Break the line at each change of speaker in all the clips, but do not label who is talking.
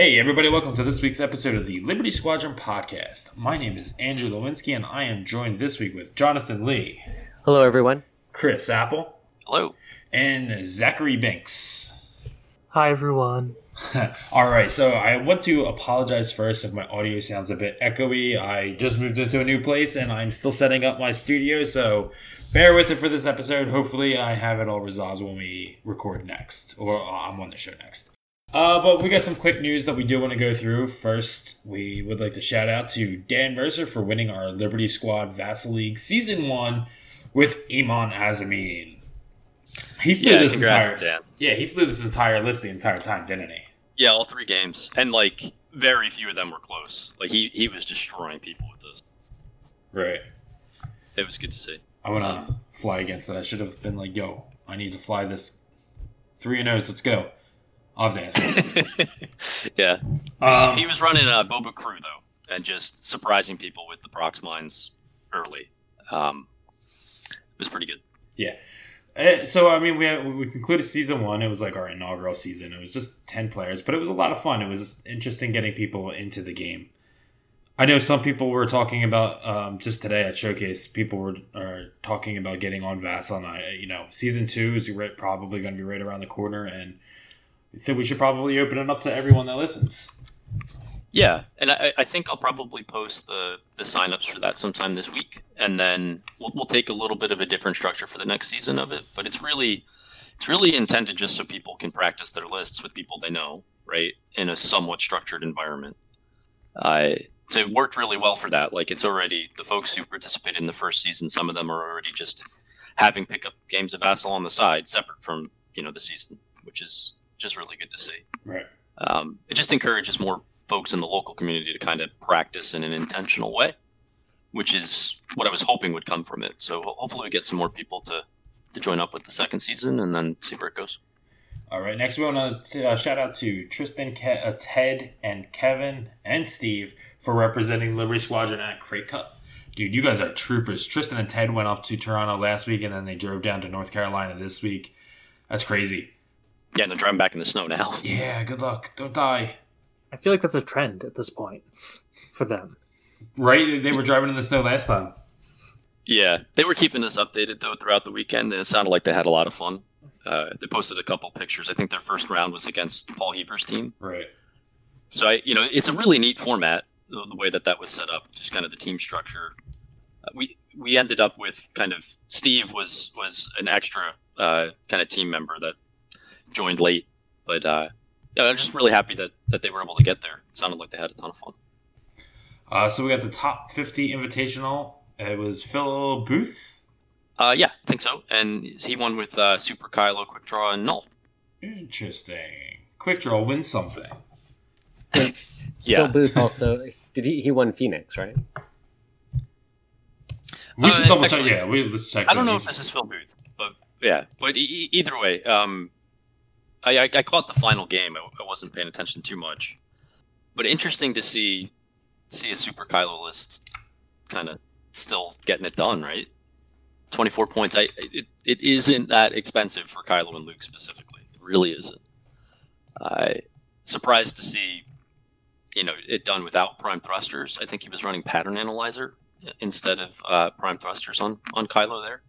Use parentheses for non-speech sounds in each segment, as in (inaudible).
Hey, everybody, welcome to this week's episode of the Liberty Squadron podcast. My name is Andrew Lewinsky, and I am joined this week with Jonathan Lee,
Hello, everyone.
Chris Apple,
Hello.
and Zachary Binks.
Hi, everyone. (laughs)
All right, so I want to apologize first if my audio sounds a bit echoey. I just moved into a new place and I'm still setting up my studio, so bear with it for this episode. Hopefully, I have it all resolved when we record next, or uh, I'm on the show next. Uh, but we got some quick news that we do want to go through. First, we would like to shout out to Dan Mercer for winning our Liberty Squad Vassal League Season 1 with Iman Azamin. He flew
Yeah,
this entire
Dan.
yeah he flew this entire list the entire time, didn't he?
Yeah, all three games, and like very few of them were close. Like he he was destroying people with this.
Right.
It was good to see.
I want to fly against that. I should have been like, yo, I need to fly this three and O's. Let's go. To ask. (laughs)
yeah,
Um,
he was running a Boba Crew though, and just surprising people with the prox mines early. Um, it was pretty good.
Yeah. Uh, So I mean, we had, we concluded season one. It was like our inaugural season. It was just ten players, but it was a lot of fun. It was interesting getting people into the game. I know some people were talking about um, just today at Showcase. People were are talking about getting on Vassal, and I, you know, season two is right, probably going to be right around the corner, and so we should probably open it up to everyone that listens.
Yeah, and I, I think I'll probably post the, the signups for that sometime this week, and then we'll, we'll take a little bit of a different structure for the next season of it. But it's really it's really intended just so people can practice their lists with people they know, right, in a somewhat structured environment. I so it worked really well for that. Like it's already the folks who participated in the first season. Some of them are already just having pickup games of Vassal on the side, separate from you know the season, which is just really good to see
Right.
um, it just encourages more folks in the local community to kind of practice in an intentional way, which is what I was hoping would come from it. So hopefully we get some more people to, to join up with the second season and then see where it goes.
All right, next we want to uh, shout out to Tristan, Ke- uh, Ted, and Kevin and Steve for representing Liberty Squadron at Crate Cup. Dude, you guys are troopers. Tristan and Ted went up to Toronto last week, and then they drove down to North Carolina this week. That's crazy.
Yeah, and they're driving back in the snow now. (laughs)
Yeah, good luck. Don't die.
I feel like that's a trend at this point for them.
Right? They were driving in the snow last time.
Yeah, they were keeping us updated though throughout the weekend, and it sounded like they had a lot of fun. Uh, they posted a couple pictures. I think their first round was against Paul Heaver's team.
Right.
So I, you know, it's a really neat format the, the way that that was set up, just kind of the team structure. Uh, we we ended up with kind of Steve was was an extra uh, kind of team member that joined late, but uh, yeah, I'm just really happy that that they were able to get there. It sounded like they had a ton of fun.
Uh, so we got the top 50 invitational. It was Phil Booth.
Uh, yeah, I think so. And he won with uh, Super Kylo, Quick Draw, and Null.
Interesting. Quick draw wins something. (laughs)
Yeah,
Phil Booth also did he? He won Phoenix, right?
We
Uh,
should double check. Yeah, we, let's check.
I don't know if this is Phil Booth, but yeah. But e- either way, um, I, I, I caught the final game. I, I wasn't paying attention too much, but interesting to see see a Super Kylo list kind of still getting it done. Right, twenty four points. I it, it isn't that expensive for Kylo and Luke specifically. It really isn't. I surprised to see you know it done without prime thrusters. I think he was running pattern analyzer instead of uh, prime thrusters on on Kylo there.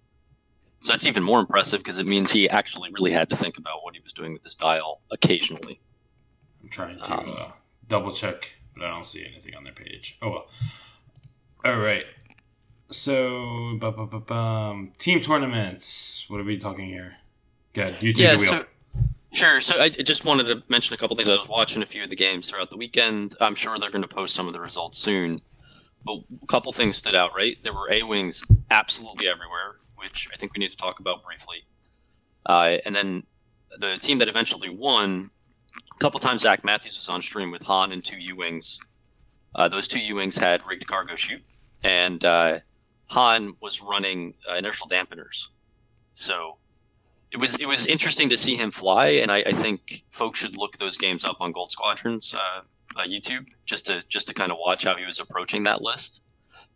So that's even more impressive because it means he actually really had to think about what he was doing with his dial occasionally.
I'm trying to
Um,
uh, double check, but I don't see anything on their page. Oh well. All right. So, team tournaments. What are we talking here? Good. You take
yeah,
the wheel.
so sure. So I I just wanted to mention a couple things. I was watching a few of the games throughout the weekend. I'm sure they're going to post some of the results soon. But a couple things stood out, right? There were A wings absolutely everywhere, which I think we need to talk about briefly. Uh, and then the team that eventually won, a couple times Zach Matthews was on stream with Han and two U wings. Uh, those two U wings had rigged cargo chute, and uh, Han was running uh, inertial dampeners. So it was it was interesting to see him fly, and I, I think folks should look those games up on Gold Squadron's uh, uh, YouTube just to just to kind of watch how he was approaching that list.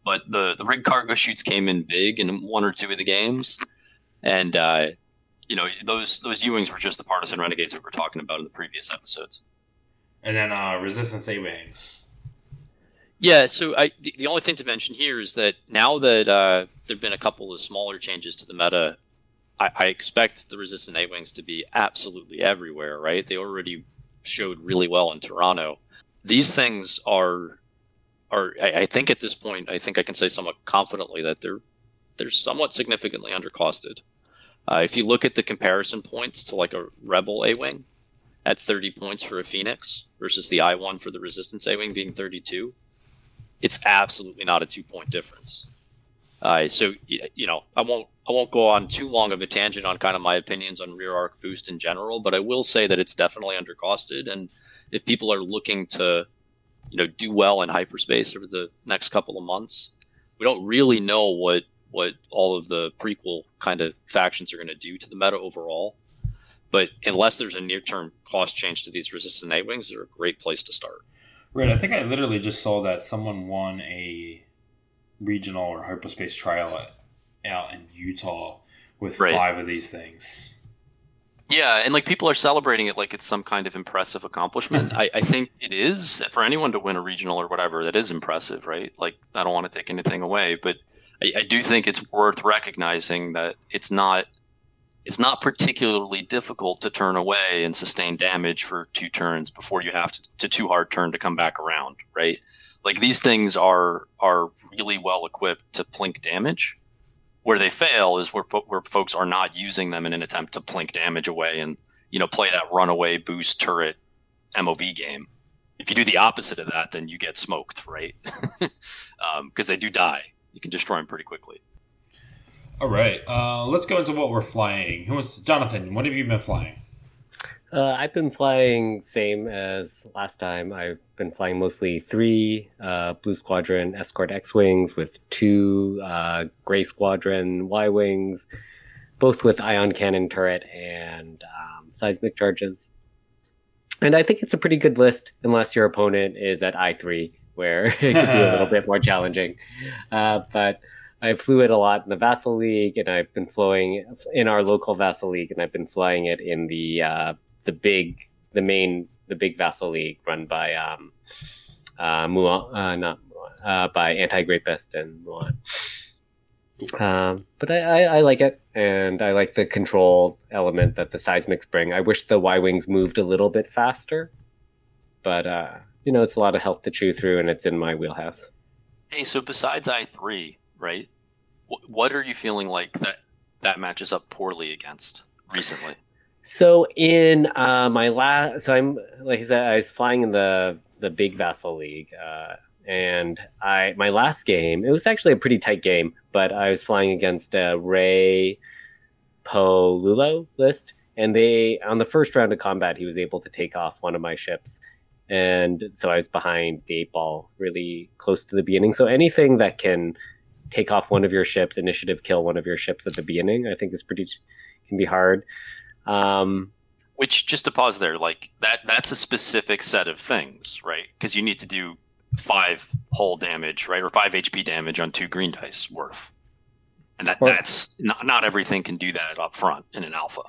But the the rig cargo chutes came in big in one or two of the games, and uh, you know those those U wings were just the partisan renegades that we were talking about in the previous episodes.
And then uh, Resistance A Wings.
Yeah, so I the, the only thing to mention here is that now that uh, there've been a couple of smaller changes to the meta, I, I expect the Resistance A wings to be absolutely everywhere. Right? They already showed really well in Toronto. These things are are I, I think at this point I think I can say somewhat confidently that they're they're somewhat significantly undercosted. Uh, if you look at the comparison points to like a Rebel A wing at 30 points for a Phoenix versus the I one for the Resistance A wing being 32 it's absolutely not a two point difference. Uh, so you know, I won't I won't go on too long of a tangent on kind of my opinions on rear arc boost in general, but I will say that it's definitely undercosted, and if people are looking to, you know, do well in hyperspace over the next couple of months, we don't really know what what all of the prequel kind of factions are going to do to the meta overall. But unless there's a near term cost change to these Resistance A wings, they're a great place to start.
Right. I think I literally just saw that someone won a regional or hyperspace trial out in Utah with
Right.
five of these things.
Yeah, and like people are celebrating it like it's some kind of impressive accomplishment. I, I think it is for anyone to win a regional or whatever. That is impressive, right? Like I don't want to take anything away, but I, I do think it's worth recognizing that it's not it's not particularly difficult to turn away and sustain damage for two turns before you have to, to too hard turn to come back around, right? Like these things are are really well equipped to plink damage. Where they fail is where where folks are not using them in an attempt to plink damage away and you know play that runaway boost turret MOV game. If you do the opposite of that, then you get smoked, right? (laughs) Because they do die. You can destroy them pretty quickly.
All right. Uh, let's go into what we're flying. Who wants Jonathan? What have you been flying?
Uh, I've been flying same as last time. I've been flying mostly three uh, Blue Squadron Escort X wings with two uh, Gray Squadron Y wings, both with ion cannon turret and um, seismic charges. And I think it's a pretty good list, unless your opponent is at I three, where (laughs) it could be a little (laughs) bit more challenging. Uh, but I flew it a lot in the Vassal League, and I've been flying in our local Vassal League, and I've been flying it in the uh, the big, the main, the big Vassal League run by um, uh, Mulan, uh, not Mulan, uh, by Anti Grapist and Mulan. Um, but I, I, I like it, and I like the control element that the seismics bring. I wish the Y wings moved a little bit faster, but uh, you know, it's a lot of health to chew through, and it's in my wheelhouse.
Hey, so besides I three, right? Wh- what are you feeling like that that matches up poorly against recently?
So in uh, my last, so I'm like I said, I was flying in the the big Vassal League, uh, and I my last game it was actually a pretty tight game, but I was flying against a Rey Poe L'ulo list, and they on the first round of combat he was able to take off one of my ships, and so I was behind the eight ball, really close to the beginning. So anything that can take off one of your ships, initiative kill one of your ships at the beginning, I think is pretty can be hard. Um,
Which just to pause there, like that that's a specific set of things, right? Because you need to do five hull damage, right, or five HP damage on two green dice worth, and that
Or-
that's not not everything can do that up front in an alpha.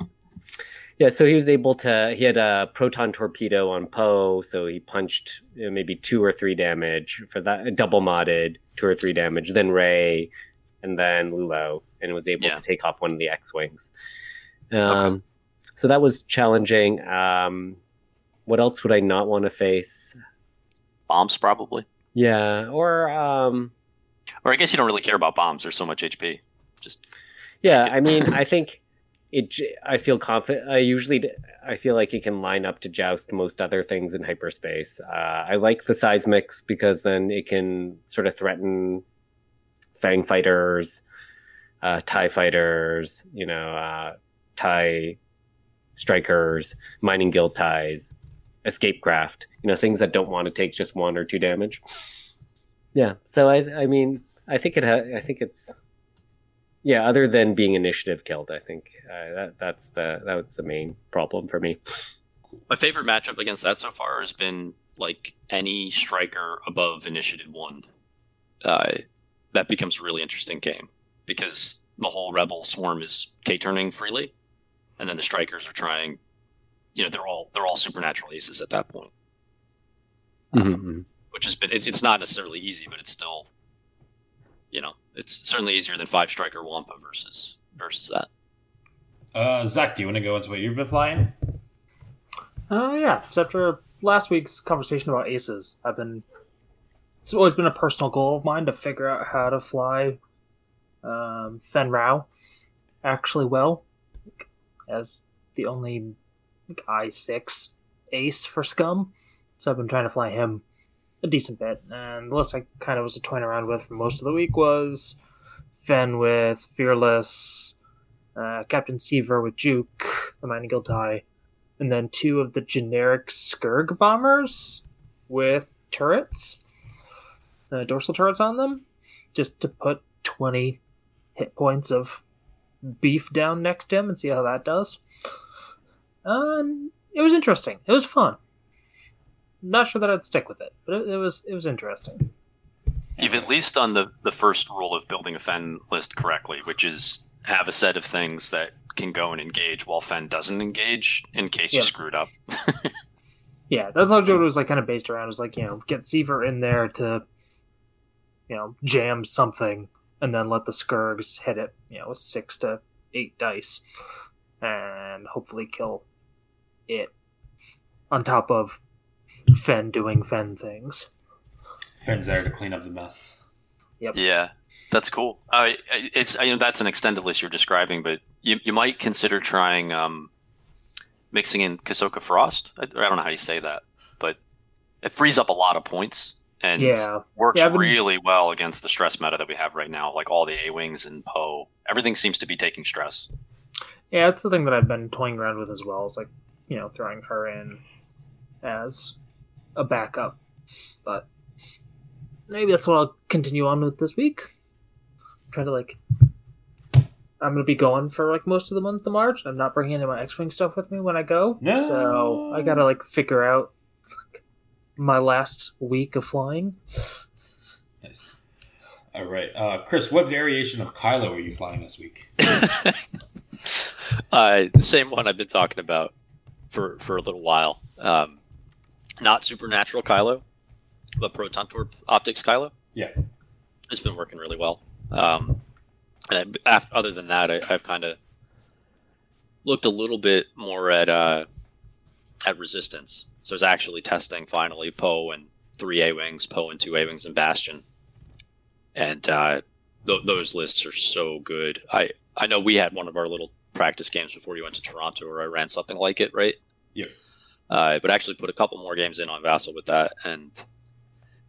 yeah, so he was able to. He had a proton torpedo on Poe, so he punched you know, maybe two or three damage for that double modded two or three damage. Then Rey, and then L'ulo, and was able
Yeah.
to take off one of the X wings. Um, So that was challenging. Um, what else would I not want to face?
Bombs probably,
Yeah, or um,
or I guess you don't really care about bombs. There's so much HP. Just
Yeah, I mean, (laughs) I think it. I feel confident. I usually, I feel like it can line up to joust most other things in hyperspace. Uh, I like the seismics because then it can sort of threaten Fang fighters, uh, Tie fighters, you know, uh, Tie strikers, mining guild ties, escape craft. You know, things that don't want to take just one or two damage. Yeah. So I, I mean, I think it. Ha- I think it's yeah, other than being initiative killed, I think uh, that that's the that's the main problem for me.
My favorite matchup against that so far has been like any striker above initiative one. Uh, that becomes a really interesting game because the whole rebel swarm is K turning freely, and then the strikers are trying. You know, they're all they're all supernatural aces at that point.
Mm-hmm.
which has been it's, it's not necessarily easy, but it's still, you know, it's certainly easier than five striker Wampa versus versus that.
Uh, Zach, do you want to go into what you've been flying?
Uh, yeah. So after last week's conversation about aces, I've been. It's always been a personal goal of mine to figure out how to fly um, Fenn Rau actually well, as the only I six ace for Scum. So I've been trying to fly him a decent bit, and the list I kind of was toying around with for most of the week was Fenn with Fearless, uh, Captain Seevor with Juke, the Mining Guild tie, and then two of the generic Scurrg bombers with turrets, uh, dorsal turrets on them, just to put 20 hit points of beef down next to him and see how that does. Um, it was interesting. It was fun. Not sure that I'd stick with it, but it, it was it was interesting.
You've at least done the the first rule of building a Fenn list correctly, which is have a set of things that can go and engage while Fenn doesn't engage in case you screwed up. (laughs)
Yeah, that's how Jodo was like kind of based around. It was like you know get Seevor in there to, you know, jam something, and then let the Scurrgs hit it. You know, six to eight dice, and hopefully kill it. On top of Fenn doing Fenn things.
Fenn's there to clean up the mess. Yep.
Yeah, that's cool. Uh, it's you know that's an extended list you're describing, but you you might consider trying um, mixing in Kasoka Frost. I, I don't know how you say that, but it frees up a lot of points and
Yeah,
works
Yeah, been-
really well against the stress meta that we have right now. Like all the A wings and Poe, everything seems to be taking stress.
yeah, that's the thing that I've been toying around with as well. Is like you know throwing her in as a backup, but maybe that's what I'll continue on with this week. I'm trying to like, I'm gonna be going for like most of the month of March. I'm not bringing any of my X-wing stuff with me when I go,
No.
so I gotta like figure out my last week of flying.
Nice. All right, uh, Chris. What variation of Kylo are you flying this week? (laughs)
uh, the same one I've been talking about for for a little while. Um, not supernatural Kylo, but proton torp optics Kylo.
Yeah.
it's been working really well. Um, and I, af- other than that, I, I've kind of looked a little bit more at uh, at resistance. So I was actually testing finally Poe and three A wings, Poe and two A wings, and Bastian. And uh, th- those lists are so good. I I know we had one of our little practice games before you went to Toronto, where I ran something like it, right?
Yep.
Uh, but actually put a couple more games in on Vassal with that, and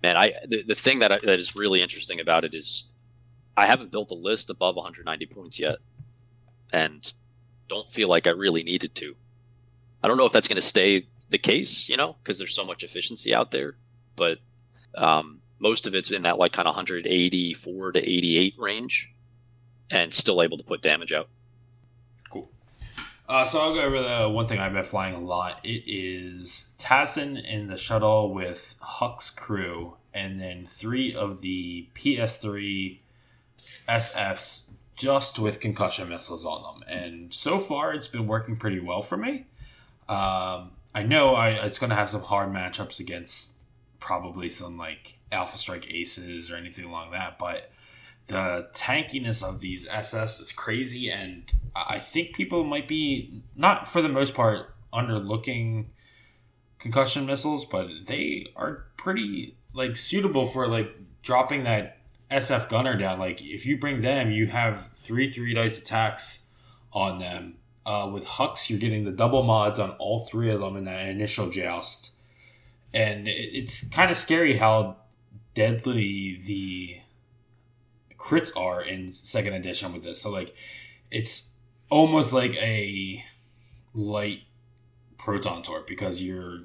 man, I the, the thing that I, that is really interesting about it is I haven't built a list above 190 points yet, and don't feel like I really needed to. I don't know if that's going to stay the case, you know, because there's so much efficiency out there, but um, most of it's in that like kind of 184 to 88 range, and still able to put damage out.
Cool. Uh, so I'll go over the one thing I've been flying a lot. It is Tavson in the shuttle with Hux's crew, and then three of the PS3 SFs just with concussion missiles on them. And so far, it's been working pretty well for me. Um, I know I, it's going to have some hard matchups against probably some like Alpha Strike Aces or anything along that, but the tankiness of these SS is crazy, and I think people might be not for the most part underlooking concussion missiles, but they are pretty like suitable for like dropping that SF gunner down. Like if you bring them, you have three three dice attacks on them. Uh, with Hux, you're getting the double mods on all three of them in that initial joust, and it, it's kind of scary how deadly the crits are in second edition with this. So like it's almost like a light proton torp because you're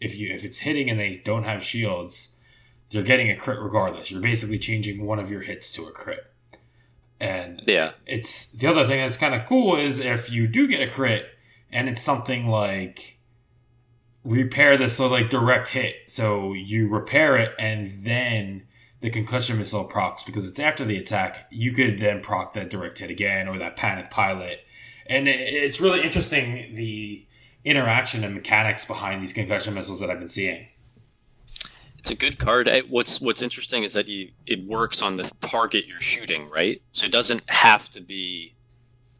if you if it's hitting and they don't have shields, they're getting a crit regardless. You're basically changing one of your hits to a crit. And
Yeah,
it's the other thing that's kind of cool is if you do get a crit and it's something like repair this so like direct hit. So you repair it and then the concussion missile procs because it's after the attack you could then proc that direct hit again or that panic pilot. And it's really interesting the interaction and mechanics behind these concussion missiles that i've been seeing
It's a good card. I- What's What's interesting is that you it works on the target you're shooting, right? So it doesn't have to be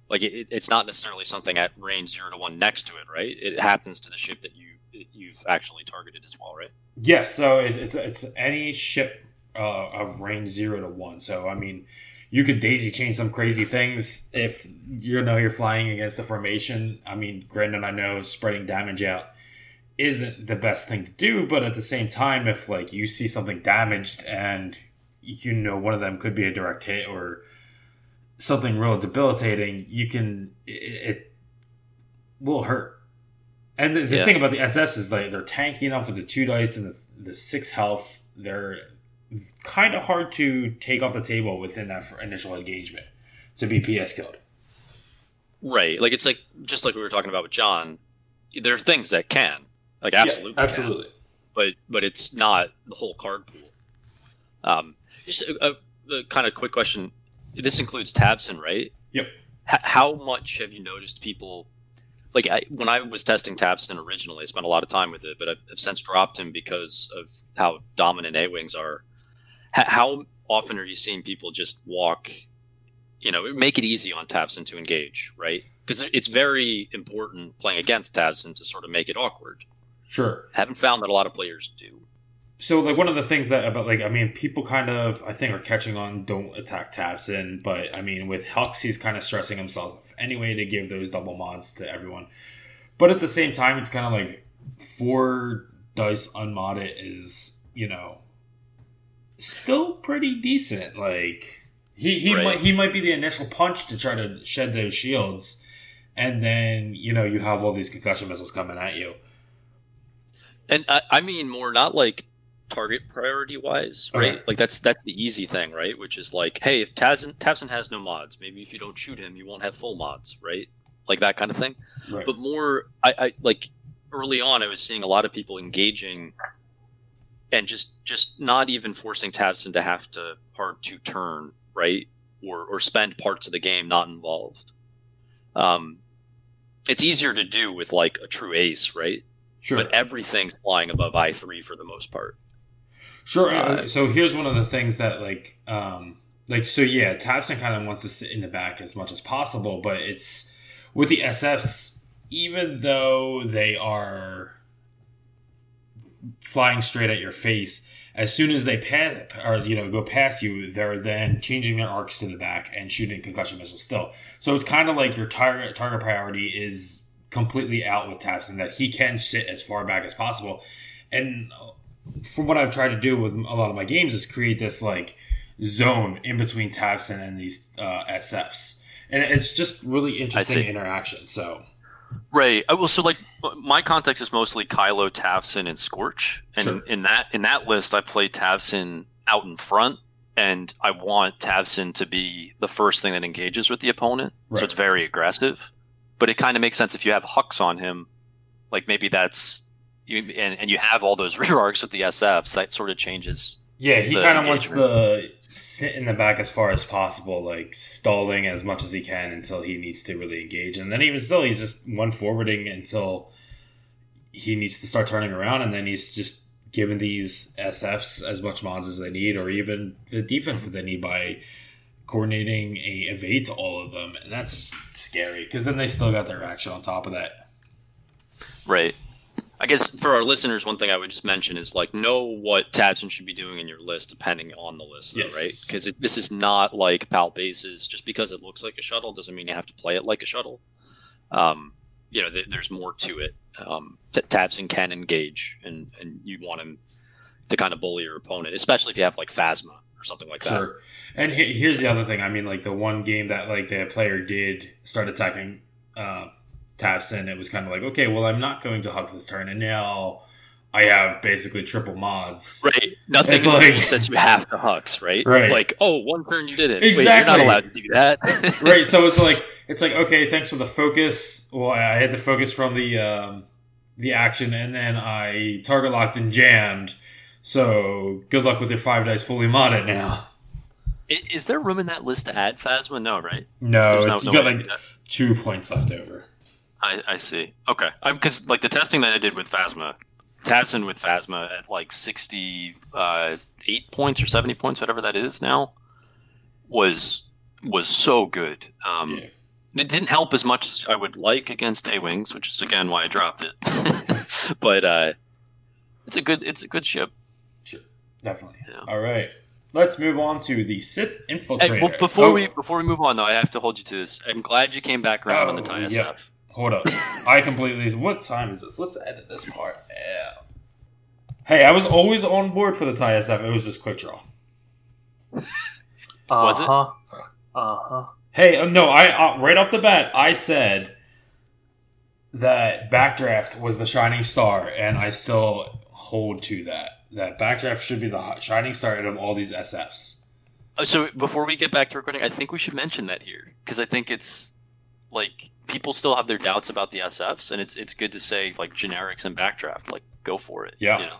like it, it's not necessarily something at range zero to one next to it, right? It happens to the ship that you you've actually targeted as well, right?
Yes, so it, it's it's any ship uh, of range zero to one. So I mean, you could daisy chain some crazy things if you know you're flying against a formation. I mean, granted, I know spreading damage out isn't the best thing to do, but at the same time, if like you see something damaged and you know one of them could be a direct hit or something real debilitating, you can it, it will hurt. And the, the
Yeah.
thing about the SS is like they're tanky enough with the two dice and the, the six health. They're kind of hard to take off the table within that initial engagement to be PS killed.
Right. Like it's like just like we were talking about with John. There are things that can, like absolutely, can.
absolutely.
but but it's not the whole card pool. Um, just a, a, a kind of quick question. This includes Tavson, right?
Yep.
H- how much have you noticed people? Like I, when I was testing Tavson originally, I spent a lot of time with it, but I've, I've since dropped him because of how dominant A wings are. H- how often are you seeing people just walk? You know, make it easy on Tavson to engage, right? Because it's very important playing against Tavson to sort of make it awkward.
Sure.
Haven't found that a lot of players do.
So like one of the things that about like I mean people kind of I think are catching on don't attack Tavson, but I mean with Hux he's kind of stressing himself anyway to give those double mods to everyone. But at the same time it's kind of like four dice unmodded is, you know, still pretty decent. Like he he
Right.
might he might be the initial punch to try to shed those shields and then, you know, you have all these concussion missiles coming at you.
And I, I mean more not like target priority wise, right?
Okay.
Like that's that's the easy thing, right? Which is like, hey, if Tazin Tavson has no mods, maybe if you don't shoot him, you won't have full mods, right? Like that kind of thing.
Right.
But more, I, I like early on, I was seeing a lot of people engaging, and just just not even forcing Tavson to have to hard to turn, right? Or or spend parts of the game not involved. Um, it's easier to do with like a true ace, right?
Sure.
But everything's flying above I three for the most part.
Sure.
Uh,
uh, so here's one of the things that like um like so yeah, Tavson kind of wants to sit in the back as much as possible, but it's with the SFs, even though they are flying straight at your face, as soon as they pass or you know go past you, they're then changing their arcs to the back and shooting concussion missiles still. So it's kind of like your target target priority is completely out with Tavson that he can sit as far back as possible. And from what I've tried to do with a lot of my games is create this like zone in between Tavson and these uh, SFs, and it's just really interesting interaction. So
Right. I will. So like my context is mostly Kylo, Tavson, and Scorch, and
Sure.
in that in that list, I play Tavson out in front, and I want Tavson to be the first thing that engages with the opponent.
Right.
So it's very aggressive, but it kind of makes sense if you have Hux on him, like maybe that's you, and and you have all those (laughs) rear arcs with the SFs. That sort of changes.
yeah, he kind of wants to sit in the back as far as possible, like stalling as much as he can until he needs to really engage, and then even still, he's just one forwarding until he needs to start turning around, and then he's just giving these SFs as much mods as they need, or even the defense mm-hmm. that they need by coordinating a evade to all of them, and that's scary because then they still got their action on top of that.
Right. I guess for our listeners, one thing I would just mention is like know what Tavson should be doing in your list depending on the list, though,
Yes.
right? Because this is not like Pal Bases. Just because it looks like a shuttle doesn't mean you have to play it like a shuttle. Um, you know, th- there's more to it. Um, T- Tavson can engage, and and you want him to kind of bully your opponent, especially if you have like Phasma or something like that.
Sure. And he- here's the other thing. I mean, like the one game that like the player did start attacking uh, Tavson, it was kind of like, okay, well, I'm not going to Hux this turn, and now I have basically triple mods.
Right. Nothing
It's like-
says you have to hux, right?
Right.
Like, oh, one turn you did it. Wait, you're not allowed to do that. (laughs)
right. So it's like it's like okay, thanks for the focus. Well, I had the focus from the um, the action, and then I target locked and jammed. So good luck with your five dice fully modded now.
Is there room in that list to add Phasma? No, right?
No,
no-
you
no
got like two points left over.
I, I see. Okay, because like the testing that I did with Phasma, Tavson with Phasma at like 68 uh, points or 70 points, whatever that is now, was was so good. Um,
Yeah.
It didn't help as much as I would like against A Wings, which is again why I dropped it. (laughs) but uh, it's a good it's a good ship.
Definitely.
Yeah.
All right. Let's move on to the Sith Infiltrator.
Hey, well, before
Oh,
we before we move on though, I have to hold you to this. I'm glad you came back around on the
Oh,
tie SF.
yeah. Hold up. (laughs) I completely. What time is this? Let's edit this part. Yeah. Hey, I was always on board for the tie SF. It was just quick draw. (laughs)
Was it?
Uh-huh. Uh-huh.
Hey, uh, no, I uh, right off the bat, I said that Backdraft was the shining star, and I still hold to that. That Backdraft should be the shining star out of all these SFs.
Uh, So before we get back to recording, I think we should mention that here because I think it's like people still have their doubts about the SFs, and it's it's good to say like generics and backdraft, like go for it.
Yeah.
you know?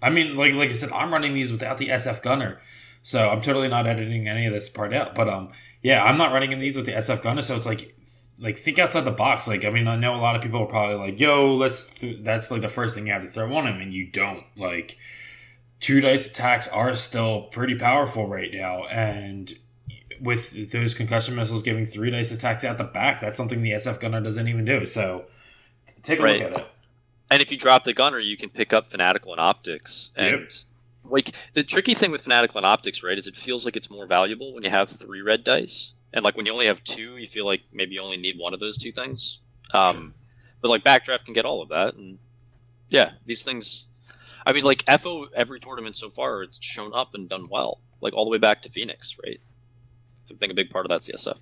I mean, like like I said, I'm running these without the SF gunner, so I'm totally not editing any of this part out. But um, yeah, I'm not running in these with the SF gunner, so it's like like think outside the box. Like I mean, I know a lot of people are probably like, "Yo, let's." That's like the first thing you have to throw on him, and you don't like. Two dice attacks are still pretty powerful right now, and with those concussion missiles giving three dice attacks at the back, that's something the SF gunner doesn't even do. So take a
Right.
look at it.
And if you drop the gunner, you can pick up fanatical and optics. And
Yep.
like the tricky thing with fanatical and optics, right, is it feels like it's more valuable when you have three red dice, and like when you only have two, you feel like maybe you only need one of those two things. Um, but like backdraft can get all of that, and yeah, these things. I mean, like FO every tournament so far, it's shown up and done well, like all the way back to Phoenix, right? I think a big part of that's the SF.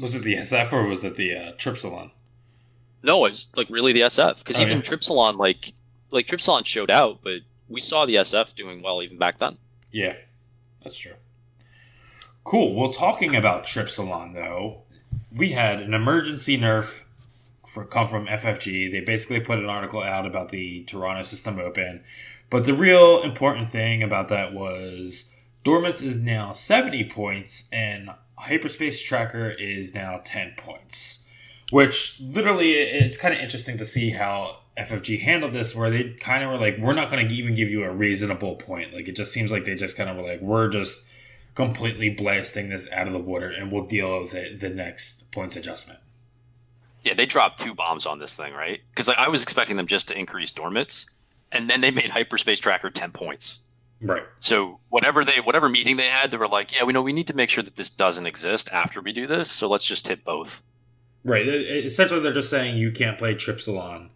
Was it the SF or was it the uh, Tripsilon?
No, it's like really the SF because
Oh,
even
yeah.
Tripsilon, like like Tripsilon showed out, but we saw the SF doing well even back then.
Yeah, that's true. Cool. Well, talking about Tripsilon, though, we had an emergency nerf for come from FFG. They basically put an article out about the Toronto System Open, but the real important thing about that was Dormitz is now seventy points and Hyperspace Tracker is now ten points. Which literally, it's kind of interesting to see how FFG handled this, where they kind of were like, "We're not going to even give you a reasonable point." Like it just seems like they just kind of were like, "We're just completely blasting this out of the water, and we'll deal with it the next points adjustment."
Yeah, they dropped two bombs on this thing, right? Because like, I was expecting them just to increase Dormitz, and then they made Hyperspace Tracker ten points.
Right.
So whatever they whatever meeting they had, they were like, "Yeah, we know we need to make sure that this doesn't exist after we do this, so let's just hit both."
Right. Essentially, they're just saying you can't play Tripsilon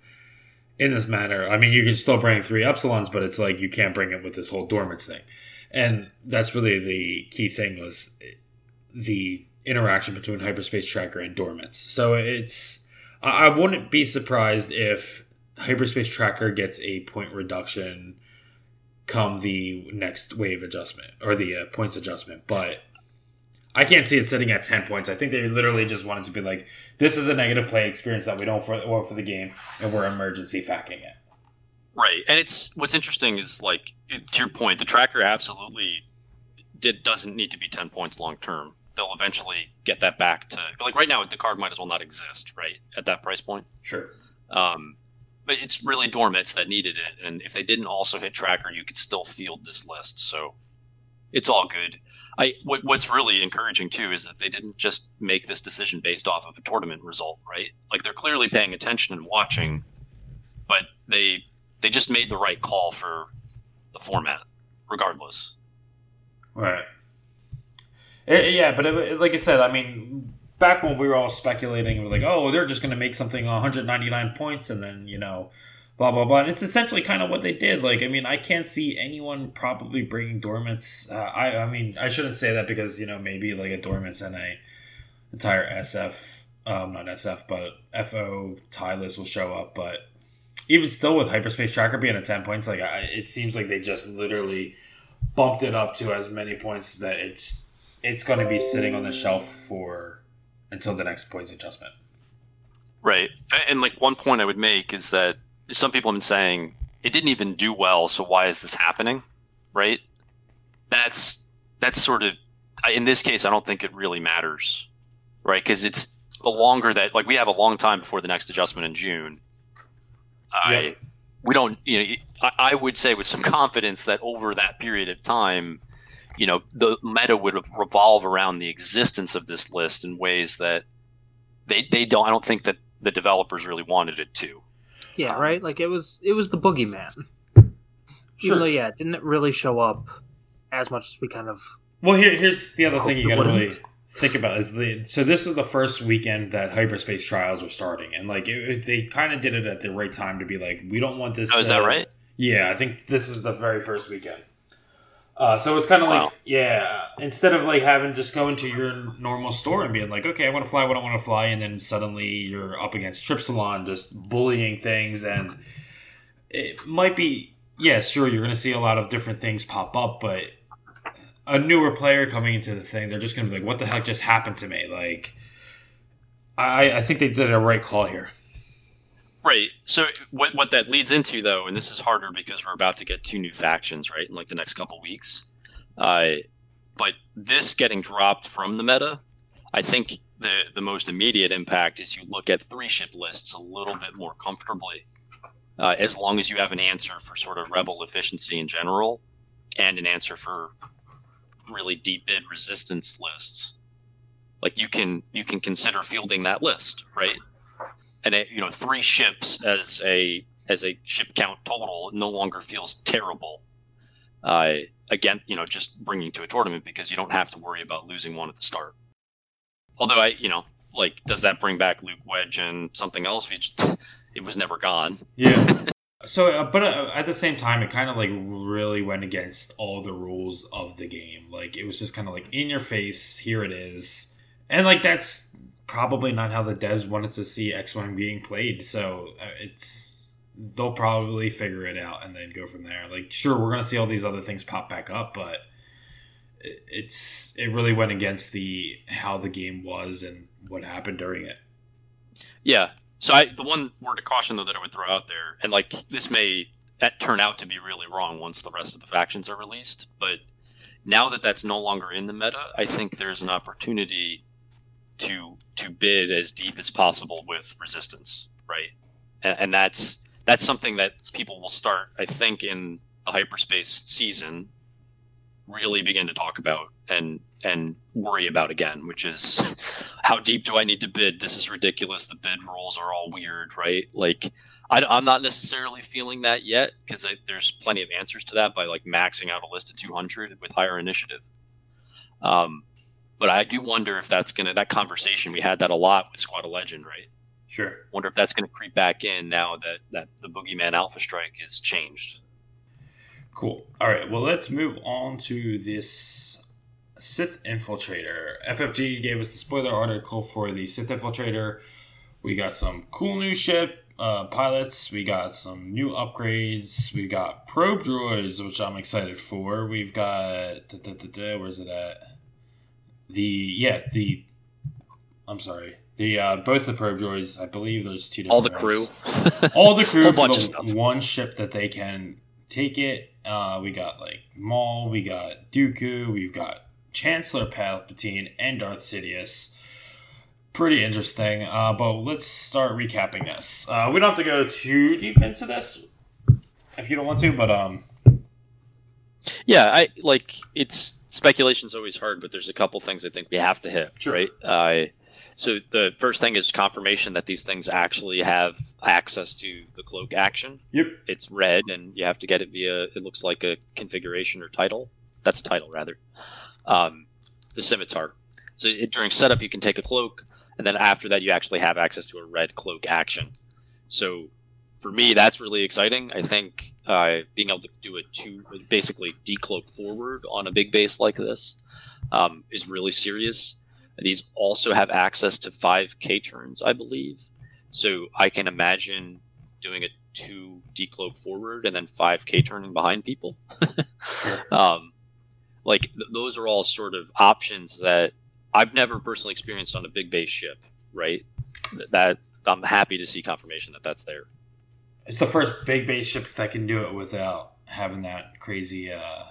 in this manner. I mean, you can still bring three Epsilons, but it's like you can't bring it with this whole Dormitz thing. And that's really the key thing was the interaction between Hyperspace Tracker and Dormitz. So it's I wouldn't be surprised if Hyperspace Tracker gets a point reduction come the next wave adjustment or the uh, points adjustment, but I can't see it sitting at 10 points. I think they literally just wanted to be like, this is a negative play experience that we don't for, want for the game, and we're emergency FAQing it.
Right, and it's what's interesting is like to your point, the tracker absolutely did doesn't need to be ten points long term. They'll eventually get that back to like right now the card might as well not exist, right? At that price point.
Sure.
Um, but it's really Dormitz that needed it, and if they didn't also hit Tracker, you could still field this list. So it's all good. I what, what's really encouraging too is that they didn't just make this decision based off of a tournament result, right? Like they're clearly paying attention and watching, but they they just made the right call for the format, regardless.
Right. Eh, yeah, but it, like I said, I mean, back when we were all speculating, we were like, oh, they're just going to make something 199 points and then, you know, blah, blah, blah. And it's essentially kind of what they did. Like, I mean, I can't see anyone probably bringing Dormitz. Uh, I, I mean, I shouldn't say that because, you know, maybe like a Dormitz and a entire SF, um, not SF, but FO tie list will show up. But even still with Hyperspace Tracker being at 10 points, like, I, it seems like they just literally bumped it up to as many points that it's it's going to be sitting on the shelf for until the next points adjustment.
Right. And like one point I would make is that some people have been saying it didn't even do well, so why is this happening? Right? That's that's sort of in this case I don't think it really matters. Right? Cuz it's the longer that like we have a long time before the next adjustment in June. I
Yep.
we don't. You know, I, I would say with some confidence that over that period of time, you know, the meta would revolve around the existence of this list in ways that they they don't. I don't think that the developers really wanted it to.
Yeah, um, right. Like it was it was the boogeyman.
Sure.
Even though, yeah, it didn't it really show up as much as we kind of.
Well, here, here's the other thing you got to
Wouldn't-
really think about is the so this is the first weekend that hyperspace trials are starting, and like it, it- they kind of did it at the right time to be like, we don't want this.
Oh, is
to-
that right?
Yeah, I think this is the very first weekend. Uh, so it's kind of like,
Wow.
yeah, instead of like having just go into your normal store and being like, okay, I want to fly what I want to fly, and then suddenly you're up against Tripsilon just bullying things, and it might be, yeah, sure, you're going to see a lot of different things pop up, but a newer player coming into the thing, they're just going to be like, what the heck just happened to me? Like, I, I think they did a right call here.
Right. So what what that leads into though, and this is harder because we're about to get two new factions, right, in like the next couple weeks. Uh, but this getting dropped from the meta, I think the the most immediate impact is you look at three ship lists a little bit more comfortably, uh, as long as you have an answer for sort of rebel efficiency in general, and an answer for really deep bid resistance lists. Like you can you can consider fielding that list, right? and it, you know three ships as a as a ship count total no longer feels terrible. Uh, again, you know, just bringing to a tournament because you don't have to worry about losing one at the start. Although I, you know, like, does that bring back Luke Wedge and something else? We just, (laughs) it was never gone.
Yeah. (laughs) So, uh, but uh, at the same time, it kind of like really went against all the rules of the game. Like, it was just kind of like in your face, here it is. And like, that's probably not how the devs wanted to see X Wing being played. So, uh, it's, they'll probably figure it out and then go from there. Like, sure, we're to see all these other things pop back up, but it's, it really went against the, how the game was and what happened during it.
Yeah. So I, the one word of caution though that I would throw out there, and like this may that turn out to be really wrong once the rest of the factions are released, but now that that's no longer in the meta, I think there's an opportunity to to bid as deep as possible with resistance, right? And, and that's that's something that people will start, I think, in the hyperspace season, really begin to talk about and and worry about again, which is how deep do I need to bid? This is ridiculous. The bid rules are all weird, right? Like, I, am not necessarily feeling that yet because there's plenty of answers to that by like maxing out a list of 200 with higher initiative. Um, but I do wonder if that's gonna that conversation we had that a lot with Squad of Legend, right?
Sure.
Wonder if that's gonna creep back in now that that the Boogeyman Alpha Strike is changed.
Cool. All right. Well, let's move on to this Sith Infiltrator. FFG gave us the spoiler article for the Sith Infiltrator. We got some cool new ship uh, pilots. We got some new upgrades. We got probe droids, which I'm excited for. We've got da, da, da, where's it at? The yeah the. I'm sorry. The uh, both the probe droids. I believe there's two. different.
All the crew.
all the (laughs) crew
Whole
for
bunch
the
of stuff.
one ship that they can take it. Uh, we got like Maul, we got Dooku, we've got Chancellor Palpatine and Darth Sidious. Pretty interesting. Uh, but let's start recapping this. Uh, we don't have to go too deep into this if you don't want to, but um,
Yeah, I like it's speculation's always hard, but there's a couple things I think we have to hit,
Sure.
right? Uh, so the first thing is confirmation that these things actually have access to the cloak action.
yep,
It's red, and you have to get it via. It looks like a configuration or title. That's a title, rather. Um, the scimitar. So it, during setup, you can take a cloak, and then after that, you actually have access to a red cloak action. So for me, that's really exciting. I think uh, being able to do a two, basically decloak forward on a big base like this, um, is really serious. These also have access to five K turns, I believe. So I can imagine doing a two decloak forward and then five K turning behind people. (laughs) um, like th- those are all sort of options that I've never personally experienced on a big base ship, right? Th- That I'm happy to see confirmation that that's there.
it's the first big base ship that can do it without having that crazy uh,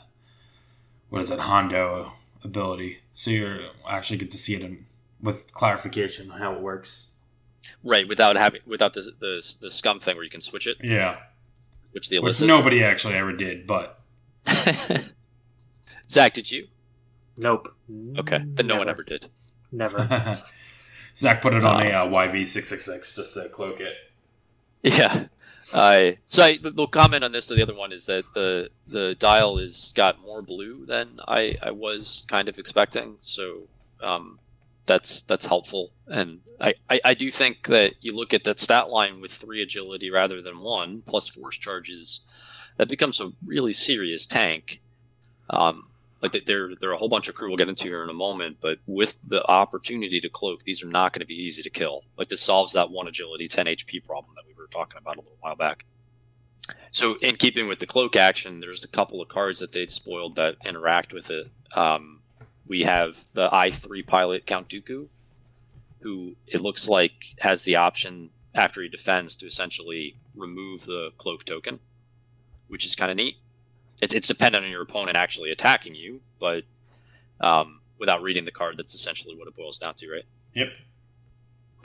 what is it Hondo ability. So you're actually get to see it in, with clarification on how it works.
Right, without having without the, the the scum thing where you can switch it.
Yeah.
which the
Which nobody actually ever did, but (laughs)
Zach, did you?
Nope.
Okay, then no one ever did.
Never. (laughs)
Zach put it on a uh, YV666 just to cloak it.
Yeah. I so I, the, the comment on this to the other one is that the the dial is got more blue than I, I was kind of expecting. So um, that's that's helpful. And I, I, I do think that you look at that stat line with three agility rather than one plus force charges, that becomes a really serious tank. Um, like there there are a whole bunch of crew we'll get into here in a moment, but with the opportunity to cloak, these are not going to be easy to kill. Like this solves that one agility, 10 HP problem that we were talking about a little while back. So in keeping with the cloak action, there's a couple of cards that they'd spoiled that interact with it. Um, we have the I3 pilot Count Dooku, who it looks like has the option after he defends to essentially remove the cloak token, which is kind of neat. It, it's dependent on your opponent actually attacking you, but um, without reading the card, that's essentially what it boils down to, right?
Yep.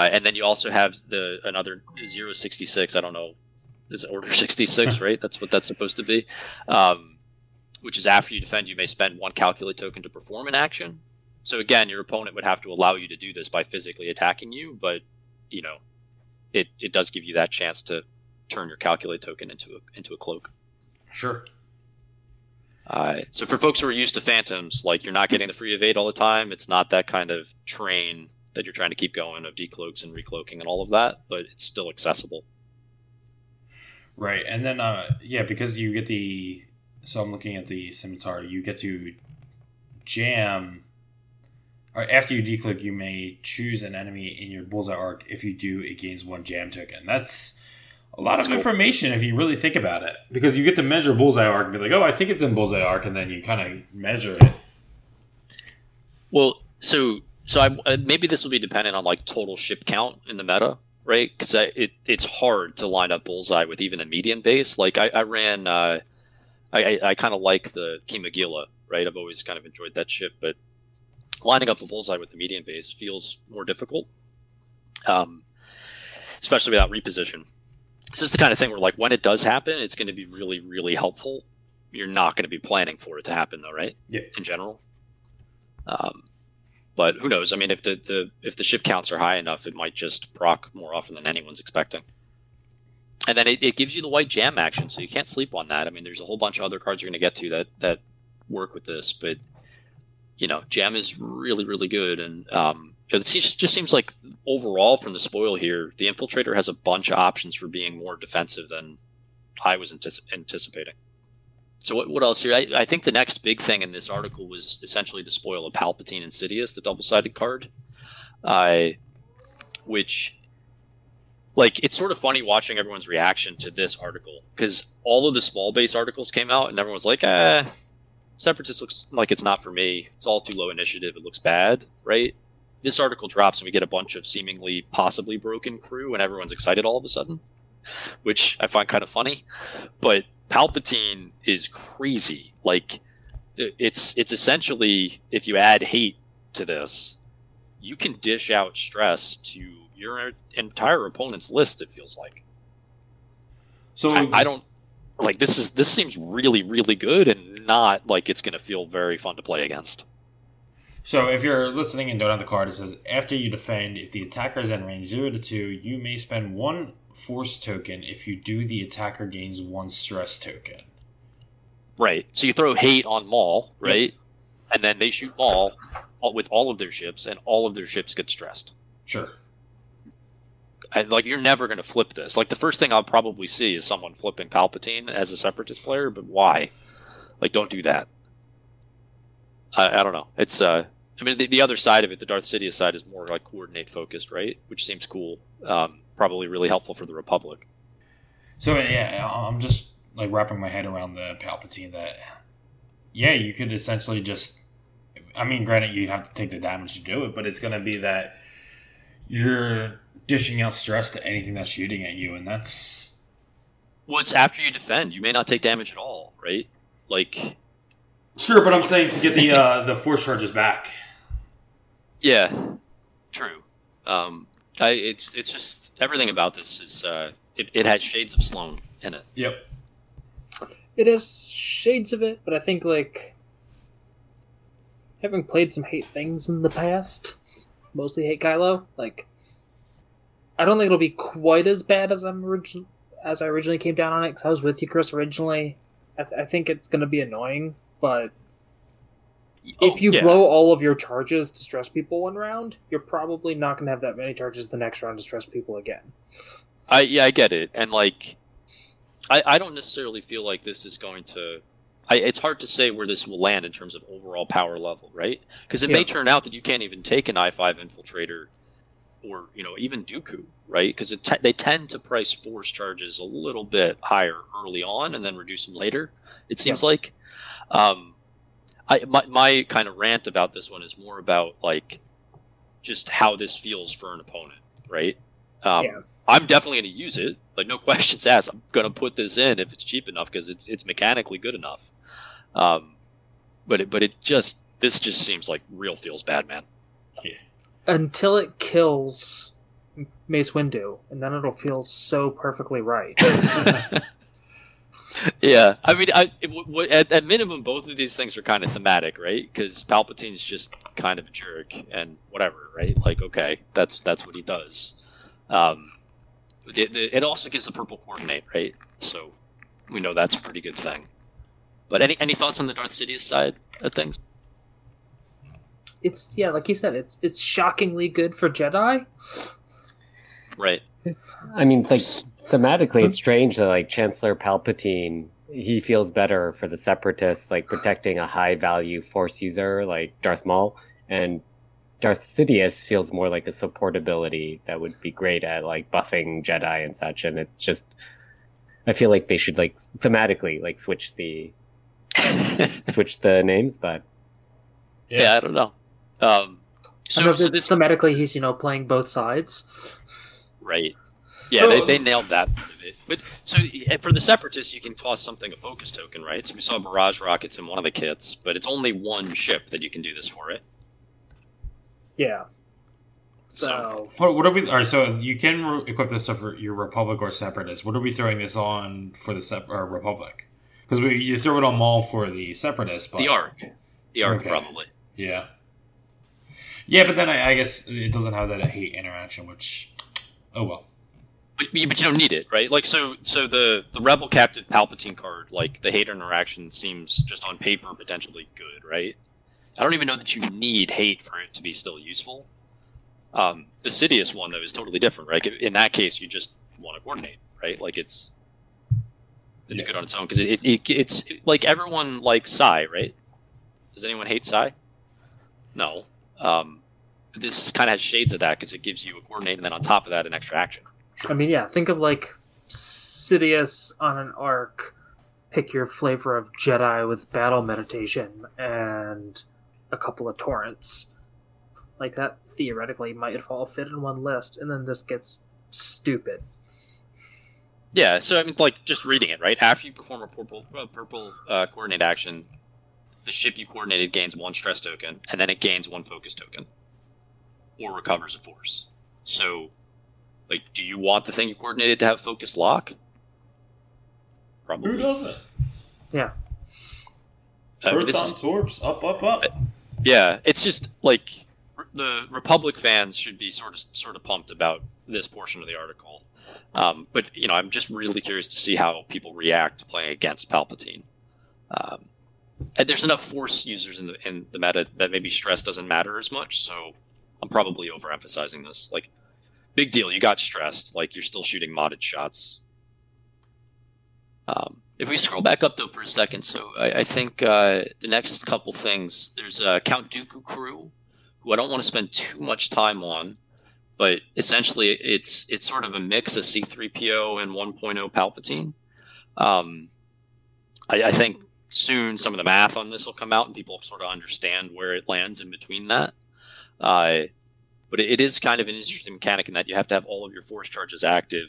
Uh, and then you also have the another 066. I don't know, is it order (laughs) 66, right? That's what that's supposed to be. Um, which is after you defend, you may spend one calculate token to perform an action. So again, your opponent would have to allow you to do this by physically attacking you, but you know, it, it does give you that chance to turn your calculate token into a into a cloak.
Sure.
Uh, so for folks who are used to phantoms, like you're not getting the free evade all the time. It's not that kind of train that you're trying to keep going of decloaks and recloaking and all of that, but it's still accessible.
Right. And then, uh, yeah, because you get the. So I'm looking at the scimitar, you get to jam. After you decloak, you may choose an enemy in your bullseye arc. If you do, it gains one jam token. That's a lot
That's
of
cool.
information if you really think about it. Because you get to measure bullseye arc and be like, oh, I think it's in bullseye arc, and then you kind of measure it.
Well, so so I uh, maybe this will be dependent on like total ship count in the meta, right? Because it it's hard to line up bullseye with even a median base. Like I, I ran, uh, I I, I kind of like the Kimogila, right? I've always kind of enjoyed that ship, but lining up a bullseye with the median base feels more difficult, um, especially without reposition. This is the kind of thing where like when it does happen, it's going to be really really helpful. You're not going to be planning for it to happen though, right?
Yeah.
In general. Um, but who knows? I mean, if the, the if the ship counts are high enough, it might just proc more often than anyone's expecting. And then it, it gives you the white jam action, so you can't sleep on that. I mean, there's a whole bunch of other cards you're going to get to that that work with this, but you know, jam is really really good, and um, it just seems like overall from the spoil here, the infiltrator has a bunch of options for being more defensive than I was antici- anticipating. So what, what else here? I, I think the next big thing in this article was essentially to spoil a Palpatine Insidious, the double-sided card, uh, which, like, it's sort of funny watching everyone's reaction to this article because all of the small base articles came out and everyone was like, "Eh, Separatist looks like it's not for me. It's all too low initiative. It looks bad, right?" This article drops and we get a bunch of seemingly possibly broken crew and everyone's excited all of a sudden, which I find kind of funny, but Palpatine is crazy. Like it's it's essentially if you add hate to this, you can dish out stress to your entire opponent's list. It feels like
So
I, I don't like this is this seems really really good and not like it's going to feel very fun to play against.
So if you're listening and don't have the card, it says after you defend, if the attacker is in range zero to two, you may spend one force token. If you do, the attacker gains one stress token.
Right. So you throw hate on Maul, right? And then they shoot Maul with all of their ships, and all of their ships get stressed.
Sure.
And like you're never going to flip this. Like the first thing I'll probably see is someone flipping Palpatine as a Separatist player, but why? Like, don't do that. I, I don't know. It's uh, I mean, the, the other side of it, the Darth Sidious side, is more like coordinate focused, right? Which seems cool. Um, probably really helpful for the Republic.
So yeah, I'm just like wrapping my head around the Palpatine that yeah, you could essentially just I mean, granted you have to take the damage to do it, but it's gonna be that you're dishing out stress to anything that's shooting at you, and that's
Well, it's after you defend. You may not take damage at all, right? Like,
sure. But I'm saying to get the uh, the force charges back.
Yeah, true. Um, I, it's it's just everything about this is uh, it, it has shades of Sloane in it.
Yep.
it has shades of it, but I think like having played some hate things in the past, mostly hate Kylo, like I don't think it'll be quite as bad as I'm origin- as I originally came down on it because I was with you, Chris, originally. I, th- I think it's going to be annoying, but
Oh,
if you
yeah.
blow all of your charges to stress people one round, you're probably not going to have that many charges the next round to stress people again.
I yeah, I get it, and like, I I don't necessarily feel like this is going to. I, it's hard to say where this will land in terms of overall power level, right? Because it may turn out that you can't even take an i five infiltrator, or you know even Dooku, right? Because te- they tend to price force charges a little bit higher early on and then reduce them later. It seems like. Um, I my my kind of rant about this one is more about like just how this feels for an opponent, right? Um,
Yeah.
I'm definitely going to use it. Like no (laughs) questions asked. I'm going to put this in if it's cheap enough because it's it's mechanically good enough. Um, but it but it just this just seems like real feels bad, man. Yeah.
Until it kills Mace Windu, and then it'll feel so perfectly right. (laughs) (laughs)
yeah, (laughs) I mean, I it, w- w- at, at minimum, both of these things are kind of thematic, right? Because Palpatine's just kind of a jerk and whatever, right? Like, okay, that's that's what he does. Um, the, the, it also gives a purple coordinate, right? So we know that's a pretty good thing. But any any thoughts on the Darth Sidious side of things?
it's yeah, like you said, it's it's shockingly good for Jedi.
Right.
I mean, like thematically, it's strange that like Chancellor Palpatine he feels better for the Separatists, like protecting a high value Force user like Darth Maul, and Darth Sidious feels more like a supportability that would be great at like buffing Jedi and such. And it's just, I feel like they should like thematically like switch the (laughs) switch the names, but
yeah. I don't know. Um,
I know
so, so
that
this
thematically he's you know playing both sides.
Right. Yeah,
So-
they, they nailed that part of it. But so eh, for the separatists, you can toss something a focus token, right? So we saw barrage rockets in one of the kits, but it's only one ship that you can do this for it.
Yeah.
So,
So
What, what are we? All right, so you can re- equip this stuff for your Republic or Separatists. What are we throwing this on for the sep- or Republic? Because you throw it on Maul for the Separatists, but
the arc, the arc
Okay.
probably.
Yeah. Yeah, but then I, I guess it doesn't have that hate interaction, which, oh well.
But, but you don't need it, right? Like so, so the the rebel captive Palpatine card, like the hate interaction, seems just on paper potentially good, right? I don't even know that you need hate for it to be still useful. Um, the Sidious one though is totally different, right? In that case, you just want to coordinate, right? Like it's it's
Yeah.
good on its own because it, it it's like everyone likes Sai, right? Does anyone hate Sai? No. Um, this kind of has shades of that because it gives you a coordinate and then on top of that an extra action.
I mean, yeah, think of like Sidious on an arc. Pick your flavor of Jedi with battle meditation and a couple of torrents. Like that theoretically might all fit in one list, and then this gets stupid.
Yeah, so I mean, like just reading it, right? After you perform a purple uh, purple uh, coordinate action, the ship you coordinated gains one stress token, and then it gains one focus token, or recovers a force. So, like, do you want the thing you coordinated to have focus lock? Probably.
Who doesn't?
Yeah.
I mean, this is-
Sorps, up, up, up.
yeah, it's just like the Republic fans should be sort of sort of pumped about this portion of the article. Um, but you know, I'm just really curious to see how people react to playing against Palpatine. Um, and there's enough Force users in the in the meta that maybe stress doesn't matter as much. So I'm probably overemphasizing this. Like, big deal, you got stressed. Like you're still shooting modded shots. Um, if we scroll back up though for a second, so I, I think uh, the next couple things there's uh, Count Dooku crew, who I don't want to spend too much time on, but essentially it's it's sort of a mix of C3PO and 1.0 Palpatine. Um, I, I think soon some of the math on this will come out and people sort of understand where it lands in between that. Uh, but it, is kind of an interesting mechanic in that you have to have all of your force charges active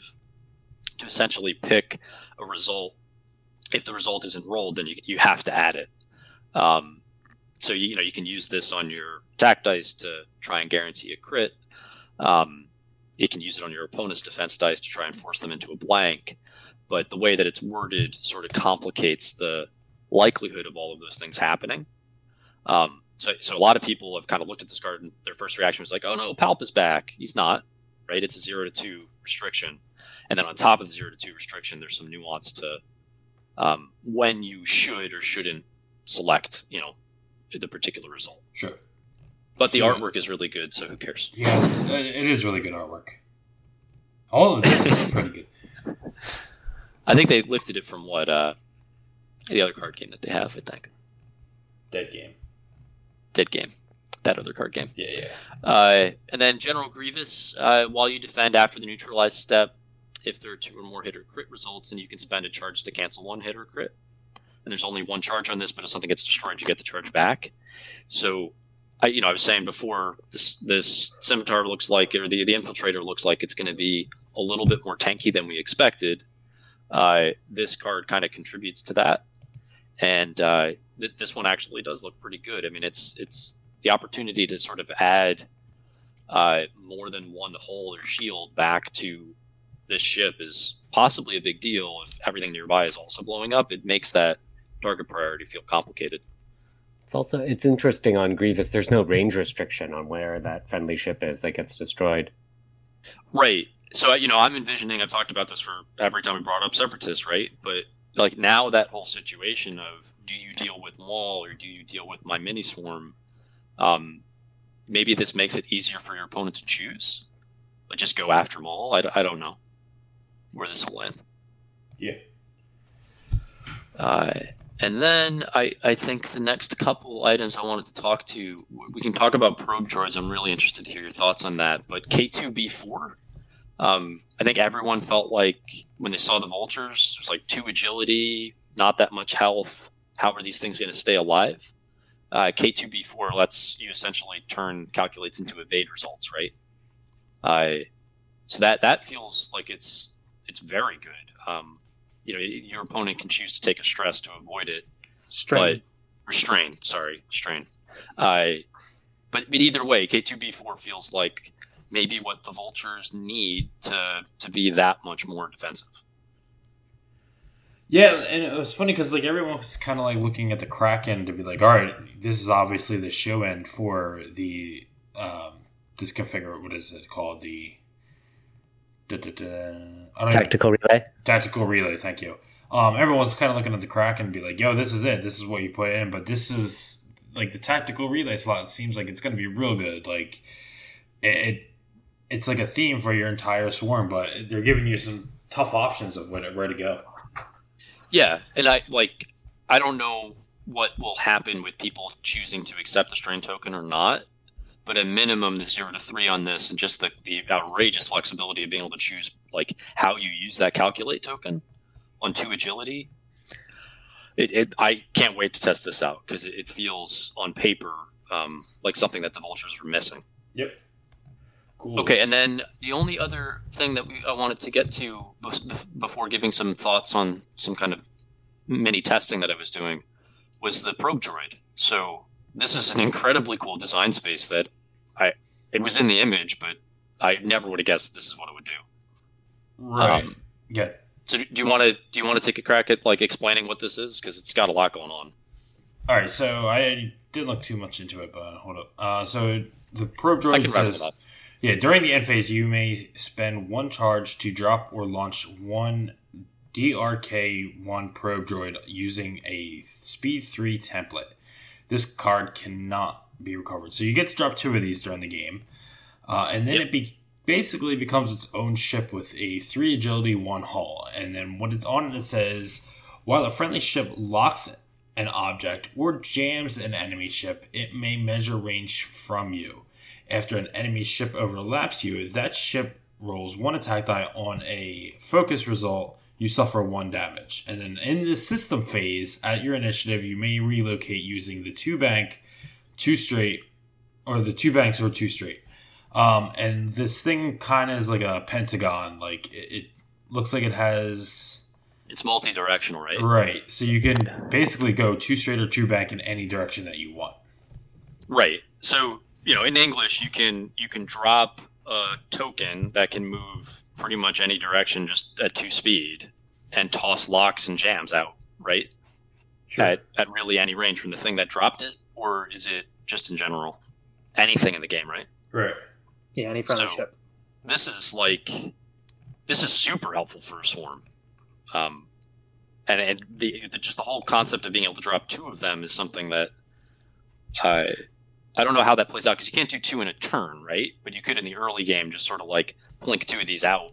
to essentially pick a result. If the result isn't rolled, then you, you have to add it. Um, so you, you know you can use this on your attack dice to try and guarantee a crit. Um, you can use it on your opponent's defense dice to try and force them into a blank. but the way that it's worded sort of complicates the likelihood of all of those things happening. Um, so, so a lot of people have kind of looked at this card and their first reaction was like, "Oh no, Palp is back." He's not, right? It's a zero to two restriction, and then on top of the zero to two restriction, there's some nuance to um, when you should or shouldn't select, you know, the particular result.
Sure.
But the
Sure.
artwork is really good, so who cares?
Yeah, it it is really good artwork. All of this is pretty good.
I think they lifted it from what uh, the other card game that they have. I think
Dead game.
Dead Game, that other card game.
Yeah, yeah.
Uh, and then General Grievous, uh, while you defend after the neutralize step, if there are two or more hit or crit results, then you can spend a charge to cancel one hit or crit. And there's only one charge on this, but if something gets destroyed, you get the charge back. So, I you know I was saying before, this this scimitar looks like, or the the infiltrator looks like it's going to be a little bit more tanky than we expected. Uh, this card kind of contributes to that, and uh, th- this one actually does look pretty good. I mean, it's it's the opportunity to sort of add uh, more than one hull or shield back to this ship is possibly a big deal if everything nearby is also blowing up. It makes that target priority feel complicated.
It's also it's interesting on Grievous. There's no range restriction on where that friendly ship is that gets destroyed.
Right. So you know, I'm envisioning. I've talked about this for every time we brought up separatists, right? But like now, that whole situation of do you deal with Maul or do you deal with my mini swarm? Um, maybe this makes it easier for your opponent to choose. But just go after Maul. I, I don't know where this will end.
Yeah.
Uh, and then I, I think the next couple items I wanted to talk to, we can talk about probe droids. I'm really interested to hear your thoughts on that. But K2B4, um, I think everyone felt like when they saw the vultures, it was like two agility, not that much health. How are these things going to stay alive? Uh, K2B4 lets you essentially turn calculates into evade results, right? Uh, so that that feels like it's it's very good. Um, you know, your opponent can choose to take a stress to avoid it,
Strain.
but restrain. Sorry, strain. Uh, but but either way, K2B4 feels like maybe what the vultures need to to be that much more defensive.
Yeah, and it was funny because like everyone was kind of like looking at the Kraken to be like, all right, this is obviously the show end for the um, this configure. What is it called? The da, da, da, I don't even-
Tactical relay.
tactical relay. Thank you. Um, everyone's kind of looking at the Kraken and be like, yo, this is it. This is what you put in. But this is like the tactical relay slot. Seems like it's going to be real good. Like it, it, it's like a theme for your entire swarm, but they're giving you some tough options of where to, where to go.
Yeah, and I like I don't know what will happen with people choosing to accept the strain token or not, but at minimum the zero to three on this and just the, the outrageous flexibility of being able to choose like how you use that calculate token on two agility. It, it I can't wait to test this out because it, it feels on paper um, like something that the vultures were missing.
Yep. Cool.
Okay, and then the only other thing that we I wanted to get to bef- bef- before giving some thoughts on some kind of mini testing that I was doing was the probe droid. So this is an (laughs) incredibly cool design space that I it was in the image, but I never would have guessed this is what it would do.
right.
Um,
yeah.
so do you want to do you want to take a crack at like explaining what this is because it's got a lot going on.
All right. So I didn't look too much into it, but hold up. Uh, so the probe droid
can wrap it
says. Yeah, during the end phase, you may spend one charge to drop or launch one DRK 1 probe droid using a speed 3 template. This card cannot be recovered. So you get to drop two of these during the game. Uh, and then
Yep.
it be- basically becomes its own ship with a 3 agility, 1 hull. And then when it's on it, it says while a friendly ship locks an object or jams an enemy ship, it may measure range from you. After an enemy ship overlaps you, that ship rolls one attack die on a focus result. You suffer one damage. And then in the system phase, at your initiative, you may relocate using the two bank, two straight, or the two banks or two straight. Um, and this thing kind of is like a pentagon. Like it, it looks like it has
It's multi-directional, right?
right. So you can basically go two straight or two bank in any direction that you want.
Right. So you know, in English, you can you can drop a token that can move pretty much any direction just at two speed, and toss locks and jams out, right?
Sure.
At at really any range from the thing that dropped it, or is it just in general? Anything in the game, right?
Right.
Yeah, any friendly
So-
ship.
This is like this is super helpful for a swarm. Um and, and the, the just the whole concept of being able to drop two of them is something that I I don't know how that plays out because you can't do two in a turn, right? But you could in the early game just sort of like plink two of these out,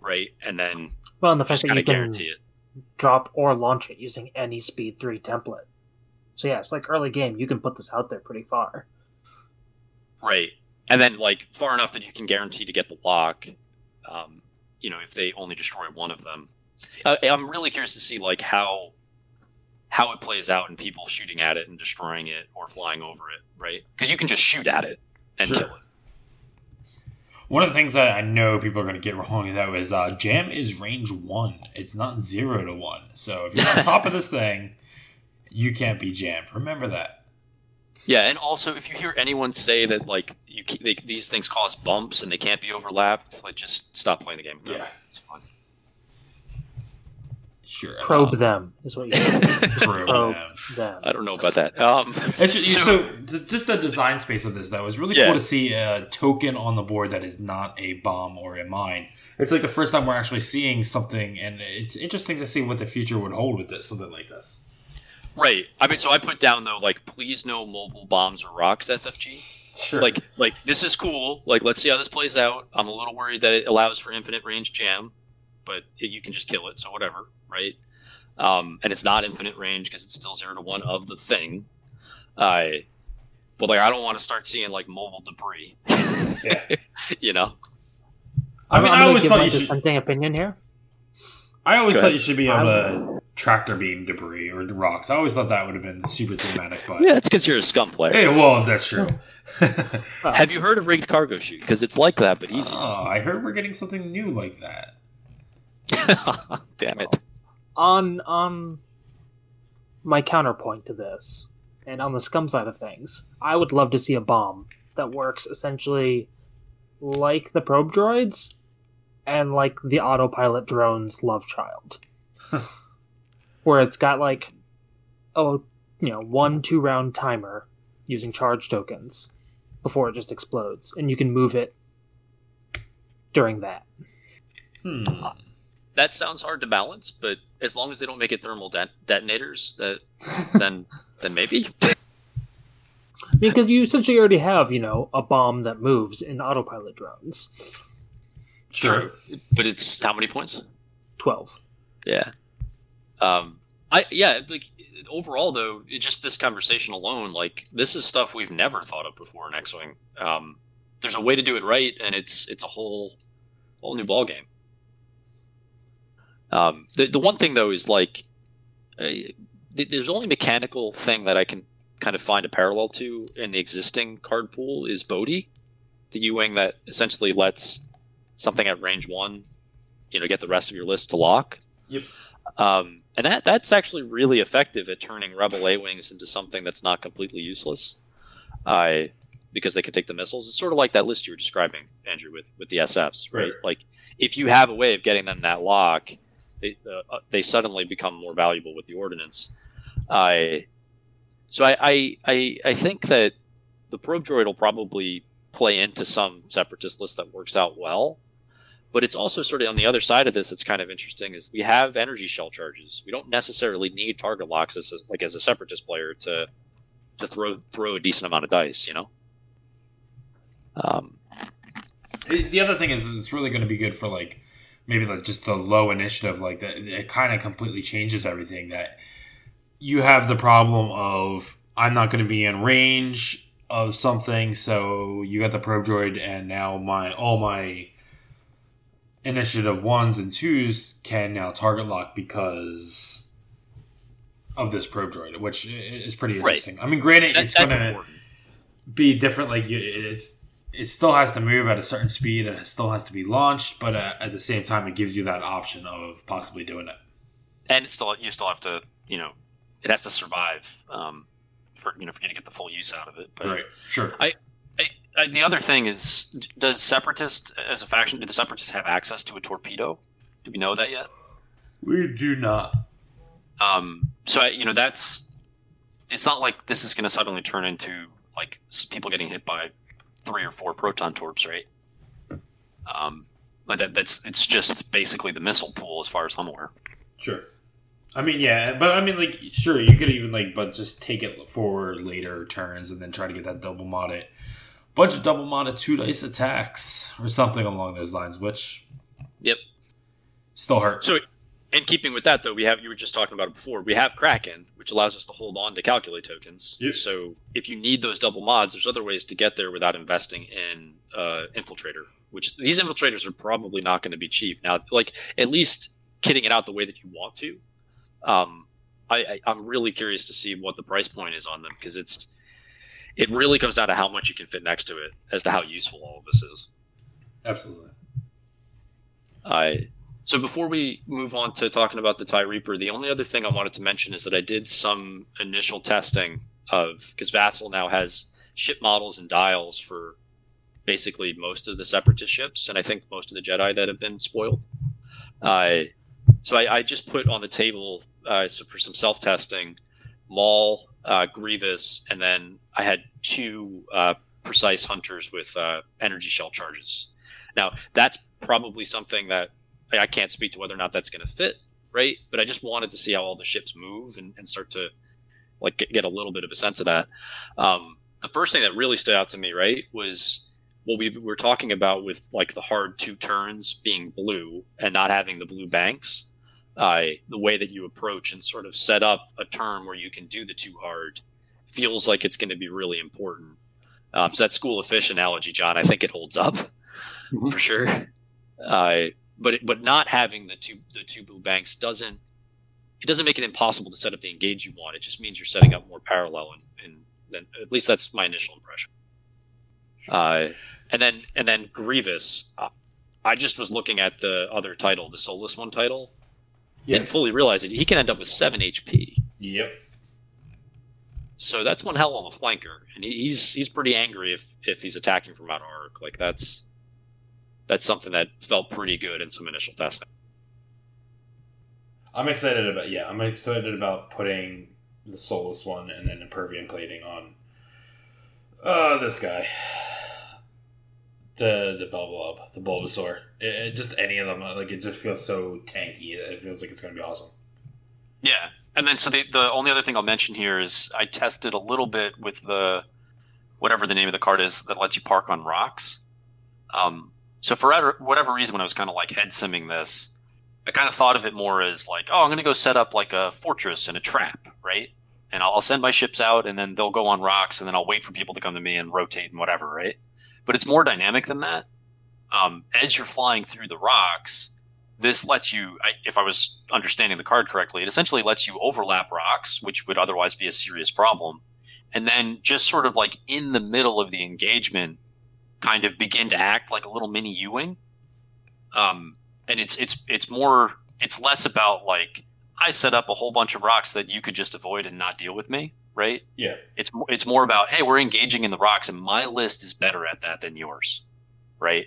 right? And then
Well, and the fact that you can
guarantee it.
drop or launch it using any speed three template. So yeah, it's like early game. You can put this out there pretty far.
Right. And then like far enough that you can guarantee to get the lock. Um, you know, if they only destroy one of them. Uh, I'm really curious to see like how how it plays out and people shooting at it and destroying it or flying over it, right? Because you can just shoot at it and
Sure.
kill it.
One of the things that I know people are going to get wrong though is uh, jam is range one. It's not zero to one. So if you're on (laughs) top of this thing, you can't be jammed. Remember that.
Yeah, and also if you hear anyone say that like you they, these things cause bumps and they can't be overlapped, like just stop playing the game.
Yeah.
It's fine.
Sure.
Probe
absolutely.
them is what you say. (laughs)
Probe
Probe
them.
them.
I don't know about that. Um,
It's just,
So-
so, th- just the design space of this though is really
Yeah.
cool to see a token on the board that is not a bomb or a mine. It's like the first time we're actually seeing something, and it's interesting to see what the future would hold with this, something like this.
right. I mean, so I put down though, like, please no mobile bombs or rocks, FFG.
Sure.
like like this is cool like let's see how this plays out i'm a little worried that it allows for infinite range jam but it, you can just kill it so whatever right um, and it's not infinite range because it's still zero to one of the thing i but like i don't want to start seeing like mobile debris
Yeah. (laughs)
you know
I mean,
I'm
I always thought
my
you should.
dissenting opinion here.
I always thought you should be able to tractor beam debris or rocks. I always thought that would have been super thematic, but
yeah it's because you're a scum player
hey, well, that's true. (laughs)
Have you heard of rigged cargo chute because it's like that but easy
oh, I heard we're getting something new like that. (laughs)
damn it
on on my counterpoint to this, and on the scum side of things, I would love to see a bomb that works essentially like the probe droids and like the autopilot drone's love child. (laughs) Where it's got like oh you know, one two round timer using charge tokens before it just explodes. And you can move it during that.
Hmm.
That sounds hard to balance but as long as they don't make it thermal det- detonators that (laughs) then then maybe
Because you essentially already have, you know, a bomb that moves in autopilot drones.
Sure.
but it's how many points
12.
yeah um i yeah like overall though it just this conversation alone like this is stuff we've never thought of before in x-wing um there's a way to do it right and it's it's a whole whole new ball game um the, the one thing though is like uh, th- there's only mechanical thing that i can kind of find a parallel to in the existing card pool is bodhi the u-wing that essentially lets something at range one you know get the rest of your list to lock
Yep.
um, and that that's actually really effective at turning rebel a wings into something that's not completely useless I because they can take the missiles it's sort of like that list you were describing andrew with with the sfs right,
Right.
like if you have a way of getting them that lock they, uh, they suddenly become more valuable with the ordinance. i so I, I i think that the probe droid will probably play into some separatist list that works out well but it's also sort of on the other side of this it's kind of interesting is we have energy shell charges we don't necessarily need target locks as a, like as a separatist player to to throw throw a decent amount of dice you know um
The the other thing is, is it's really going to be good for like maybe like just the low initiative. Like that, it kind of completely changes everything. That you have the problem of I'm not going to be in range of something, so you got the probe droid, and now my all my initiative ones and twos can now target lock because of this probe droid, which is pretty
Right.
interesting. I mean, granted,
that-
it's going to be different. Like you, it's it still has to move at a certain speed and it still has to be launched, but uh, at the same time, it gives you that option of possibly doing it.
and it's still you still have to you know it has to survive um for you know for you to get the full use out of it but
Right. Sure.
I, I, the other thing is, does Separatist as a faction? Do the Separatists have access to a torpedo? Do we know that yet?
We do not.
Um, so I, you know that's it's not like this is going to suddenly turn into like people getting hit by three or four proton torps, right? Um, like that that's it's just basically the missile pool as far as I'm aware.
Sure. I mean, yeah, but I mean, like, sure, you could even like, but just take it for later turns and then try to get that double modded, bunch of double modded two dice attacks or something along those lines, which
Yep.
still hurt.
So, in keeping with that, though, we have you were just talking about it before. We have Kraken, which allows us to hold on to calculate tokens.
Yep.
So, if you need those double mods, there's other ways to get there without investing in uh, infiltrator. Which these infiltrators are probably not going to be cheap. Now, like at least kitting it out the way that you want to. Um, I, I I'm really curious to see what the price point is on them because it's it really comes down to how much you can fit next to it as to how useful all of this is.
Absolutely.
I so before we move on to talking about the Tie Reaper, the only other thing I wanted to mention is that I did some initial testing of because Vassal now has ship models and dials for basically most of the Separatist ships, and I think most of the Jedi that have been spoiled. I so I, I just put on the table uh, so for some self testing, Maul, uh, Grievous, and then I had two uh, precise hunters with uh, energy shell charges. Now that's probably something that I I can't speak to whether or not that's going to fit, right? But I just wanted to see how all the ships move and, and start to like get, get a little bit of a sense of that. Um, the first thing that really stood out to me, right, was what we were talking about with like the hard two turns being blue and not having the blue banks. Uh, the way that you approach and sort of set up a turn where you can do the two hard feels like it's going to be really important. Um, so that school of fish analogy, John, I think it holds up
Mhm.
for sure. Uh, but it, but not having the two the two blue banks doesn't it doesn't make it impossible to set up the engage you want. It just means you're setting up more parallel, and, and then at least that's my initial impression. Uh, and then and then Grievous, uh, I just was looking at the other title, the Soulless one title, didn't fully realize it. He can end up with seven HP.
Yep.
So that's one hell of a flanker, and he, he's he's pretty angry if if he's attacking from out of arc. Like that's that's something that felt pretty good in some initial testing.
I'm excited about yeah. I'm excited about putting the soulless one and then impervium plating on. Uh, this guy, the the Bulbob, the Bulbasaur. It, it- just any of them, like it just feels so tanky. It feels like it's gonna be awesome.
Yeah, and then so the the only other thing I'll mention here is I tested a little bit with the whatever the name of the card is that lets you park on rocks. Um, so for whatever- reason, when I was kind of like head simming this, I kind of thought of it more as like, oh, I'm going to go set up like a fortress and a trap, right? And I'll, I'll send my ships out, and then they'll go on rocks, and then I'll wait for people to come to me and rotate and whatever, right? But it's more dynamic than that. Um, as you're flying through the rocks, this lets you, I, if I was understanding the card correctly, it essentially lets you overlap rocks, which would otherwise be a serious problem, and then just sort of like in the middle of the engagement, kind of begin to act like a little mini U-wing. Um, and it's it's it's more, it's less about like I set up a whole bunch of rocks that you could just avoid and not deal with me, right?
Yeah.
It's it's more about hey, we're engaging in the rocks, and my list is better at that than yours, right?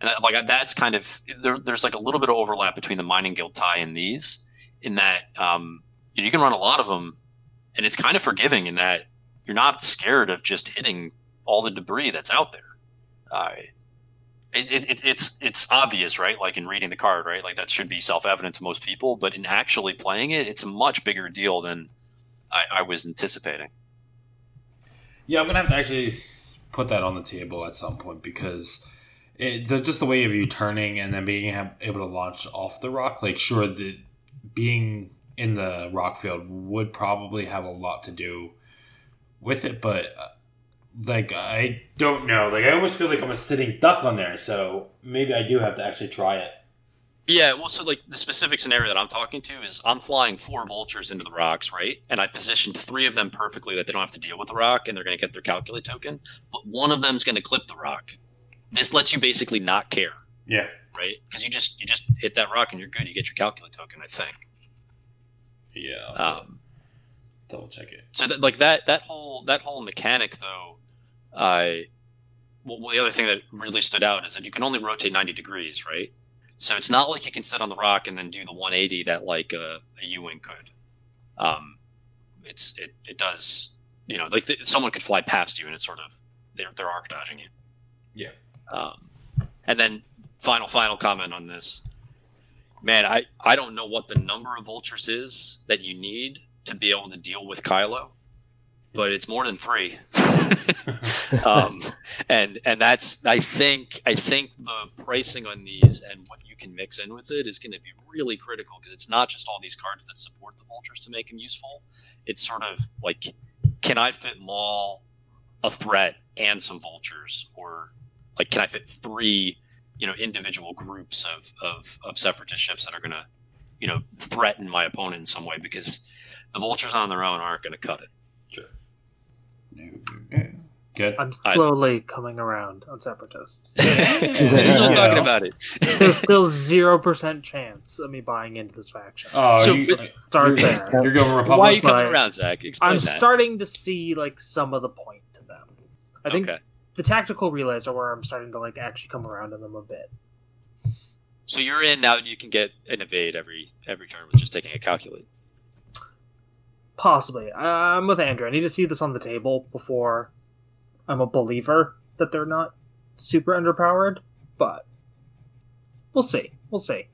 And that, like that's kind of there, there's like a little bit of overlap between the mining guild tie and these, in that um, you can run a lot of them, and it's kind of forgiving in that you're not scared of just hitting all the debris that's out there. Uh, it, it, it, it's it's obvious, right? Like in reading the card, right? Like that should be self evident to most people, but in actually playing it, it's a much bigger deal than I, I was anticipating.
Yeah, I'm gonna have to actually put that on the table at some point because it, the, just the way of you turning and then being able to launch off the rock. Like, sure, the being in the rock field would probably have a lot to do with it, but uh, like I don't know. Like, I almost feel like I'm a sitting duck on there, so maybe I do have to actually try it.
Yeah, well, so like the specific scenario that I'm talking to is I'm flying four vultures into the rocks, right? And I positioned three of them perfectly that they don't have to deal with the rock and they're going to get their calculate token, but one of them's going to clip the rock. This lets you basically not care,
Yeah,
right? Because you just you just hit that rock and you're good. You get your calculate token, I think.
yeah. I'll have to
Um,
double check it.
so that like that that whole that whole mechanic though, I well, the other thing that really stood out is that you can only rotate 90 degrees, right? So it's not like you can sit on the rock and then do the 180 that like a, a could. Um, it's it, it does you know like the, someone could fly past you and it's sort of they're they're arc dodging you.
Yeah.
Um, and then final final comment on this, man. I I don't know what the number of vultures is that you need to be able to deal with Kylo, but it's more than three. (laughs) um, and and that's I think I think the pricing on these and what you can mix in with it is going to be really critical because it's not just all these cards that support the vultures to make them useful. It's sort of like, can I fit Maul, a threat, and some vultures, or like can I fit three, you know, individual groups of of, of separatist ships that are going to, you know, threaten my opponent in some way because the vultures on their own aren't going to cut it.
Sure. Good.
I'm slowly coming around on separatists. (laughs)
He's still talking about it.
There's still zero percent chance of me buying into this faction.
Oh,
So,
you,
but- uh,
Start
you're,
there.
you're going Republic.
Why are you coming
but
around, Zach? Explain
I'm
that.
starting to see like some of the point to them. I think
okay.
the tactical relays are where I'm starting to like actually come around on them a bit.
So you're in now. And you can get an evade every every turn with just taking a calculate.
Possibly. I'm with Andrew. I need to see this on the table before I'm a believer that they're not super underpowered, but we'll see. We'll see.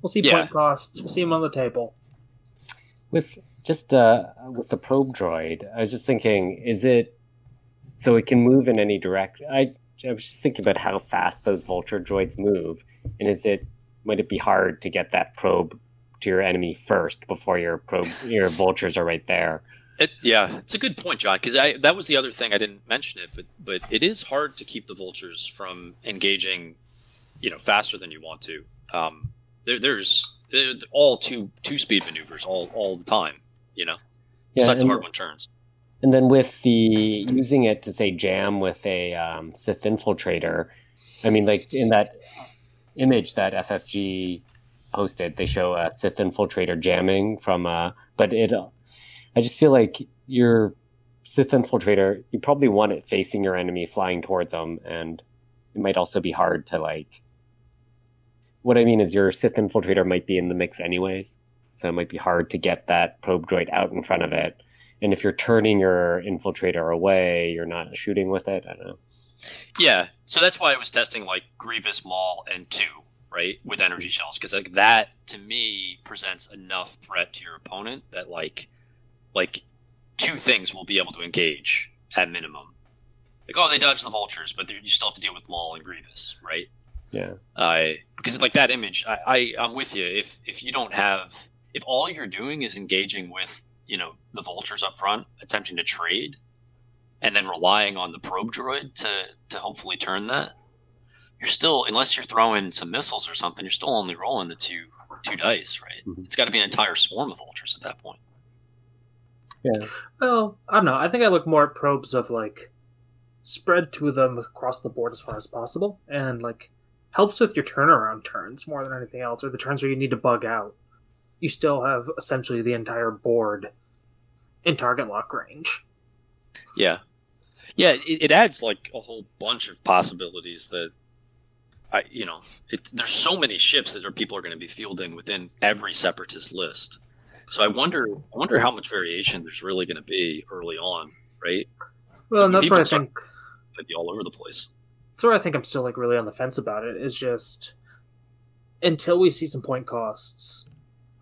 We'll see
Yeah.
point costs. We'll see them on the table.
With just uh, with the probe droid, I was just thinking, is it so it can move in any direction? I, I was just thinking about how fast those vulture droids move, and is it might it be hard to get that probe to your enemy first before your probe your vultures are right there?
It, yeah, it's a good point, John. Because I that was the other thing I didn't mention it, but but it is hard to keep the vultures from engaging, you know, faster than you want to. Um, there, there's all two two speed maneuvers all all the time. You know, besides the hard one turns.
And then with the using it to say jam with a um, Sith infiltrator, I mean, like in that image that FFG posted, they show a Sith infiltrator jamming from, uh, but it, I just feel like your Sith infiltrator, you probably want it facing your enemy, flying towards them, and it might also be hard to like. What I mean is, your Sith infiltrator might be in the mix anyways, so it might be hard to get that probe droid out in front of it. And if you're turning your infiltrator away, you're not shooting with it. I don't know.
Yeah, so that's why I was testing like Grievous, Maul, and two, right, with energy shells, because like that to me presents enough threat to your opponent that like, like two things will be able to engage at minimum. Like, oh, they dodged the vultures, but you still have to deal with Maul and Grievous, right?
Yeah.
I because like that image, I, I I'm with you. If if you don't have, if all you're doing is engaging with you know the vultures up front, attempting to trade, and then relying on the probe droid to to hopefully turn that, you're still unless you're throwing some missiles or something, you're still only rolling the two two dice, right?
Mhm.
It's got to be an entire swarm of vultures at that point.
Yeah.
Well, I don't know. I think I look more at probes of like spread two of them across the board as far as possible, and like helps with your turnaround turns more than anything else, or the turns where you need to bug out. You still have essentially the entire board in target lock range.
Yeah, yeah. It, it adds like a whole bunch of possibilities that I, you know, it, there's so many ships that are, people are going to be fielding within every separatist list. So I wonder, I wonder how much variation there's really going to be early on, right?
Well, and that's where I think
It'd be all over the place.
that's where I think I'm still like really on the fence about it. Is just until we see some point costs,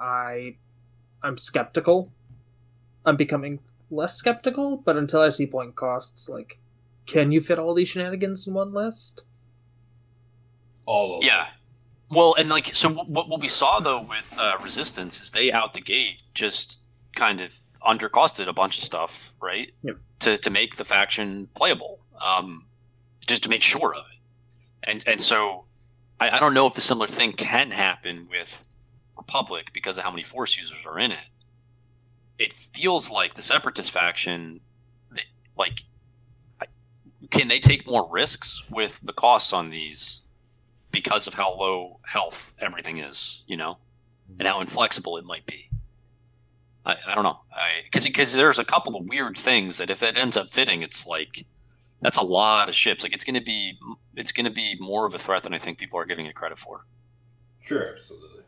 I I'm skeptical. I'm becoming less skeptical, but until I see point costs, like, can you fit all these shenanigans in one list?
All of
Yeah. Well, and like, so what, what we saw though with uh, Resistance is they out the gate just kind of undercosted a bunch of stuff, right?
Yep.
To to make the faction playable, um, just to make sure of it, and and so I, I don't know if a similar thing can happen with Republic because of how many Force users are in it. It feels like the Separatist faction, like, can they take more risks with the costs on these? Because of how low health everything is, you know, and how inflexible it might be. I, I don't know, I because because there's a couple of weird things that if it ends up fitting, it's like that's a lot of ships. Like it's gonna be it's gonna be more of a threat than I think people are giving it credit for.
Sure, absolutely.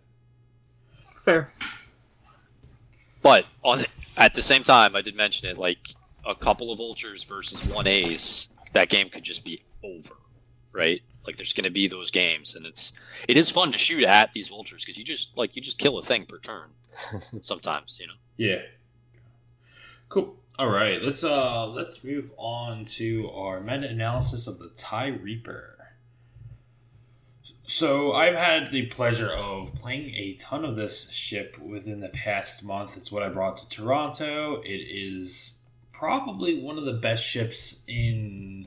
Fair.
But on at the same time, I did mention it. Like a couple of vultures versus one ace, that game could just be over, right? Like there's going to be those games, and it's it is fun to shoot at these vultures because you just like you just kill a thing per turn. (laughs) Sometimes, you know.
Yeah. Cool. All right, let's uh let's move on to our meta analysis of the TIE Reaper. So I've had the pleasure of playing a ton of this ship within the past month. It's what I brought to Toronto. It is probably one of the best ships in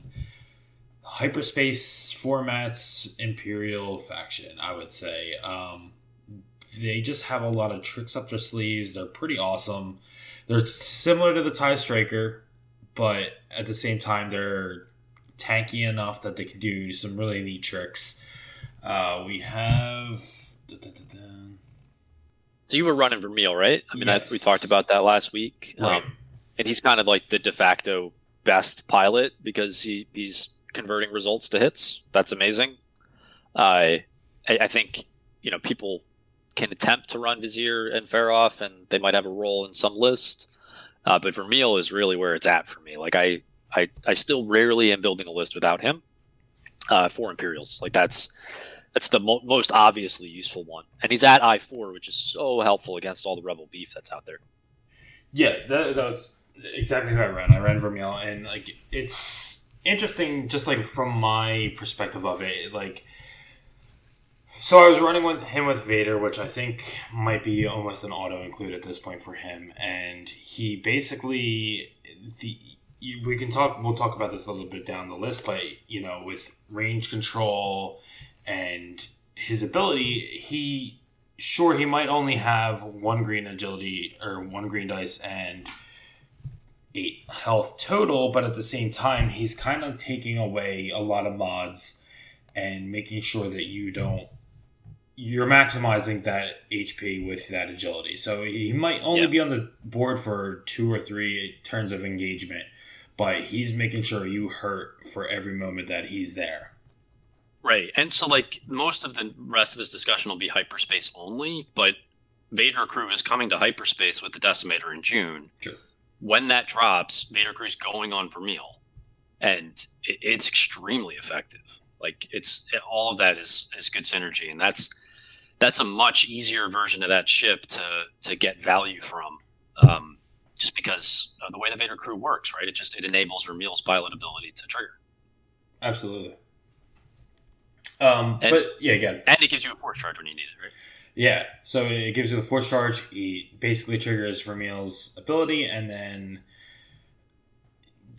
hyperspace formats Imperial faction, I would say. Um, they just have a lot of tricks up their sleeves. They're pretty awesome. They're similar to the TIE Striker, but at the same time, they're tanky enough that they can do some really neat tricks. Uh, we have. da, da, da.
So you were running Vermeil, right? I mean,
Yes.
I, we talked about that last week.
Right.
Um, and he's kind of like the de facto best pilot because he, he's converting results to hits. That's amazing. I, I think you know people can attempt to run Vizier and Feroph, and they might have a role in some list. Uh, but Vermeil is really where it's at for me. Like I, I, I still rarely am building a list without him uh, for Imperials. Like that's that's the mo- most obviously useful one, and he's at I four, which is so helpful against all the rebel beef that's out there.
Yeah, that, that's exactly who I ran. I ran Vermeil, and like it's interesting, just like from my perspective of it. Like, so I was running with him with Vader, which I think might be almost an auto include at this point for him, and he basically the. We can talk. We'll talk about this a little bit down the list, but you know, with range control and his ability, he sure he might only have one green agility or one green dice and eight health total but at the same time he's kind of taking away a lot of mods and making sure that you don't you're maximizing that hp with that agility so he might only
Yeah.
be on the board for two or three turns of engagement but he's making sure you hurt for every moment that he's there
Right. And so, like, most of the rest of this discussion will be hyperspace only, but Vader Crew is coming to hyperspace with the Decimator in June.
Sure.
When that drops, Vader Crew's going on Vermeil. And it, it's extremely effective. Like, it's all of that is, is good synergy. And that's that's a much easier version of that ship to, to get value from. Um, just because of the way the Vader Crew works, right? It just it enables Vermeil's pilot ability to trigger.
absolutely um
And-
but yeah again
And it gives you a force charge when you need it, right?
Yeah, so it gives you the force charge. It basically triggers Vermeil's ability, and then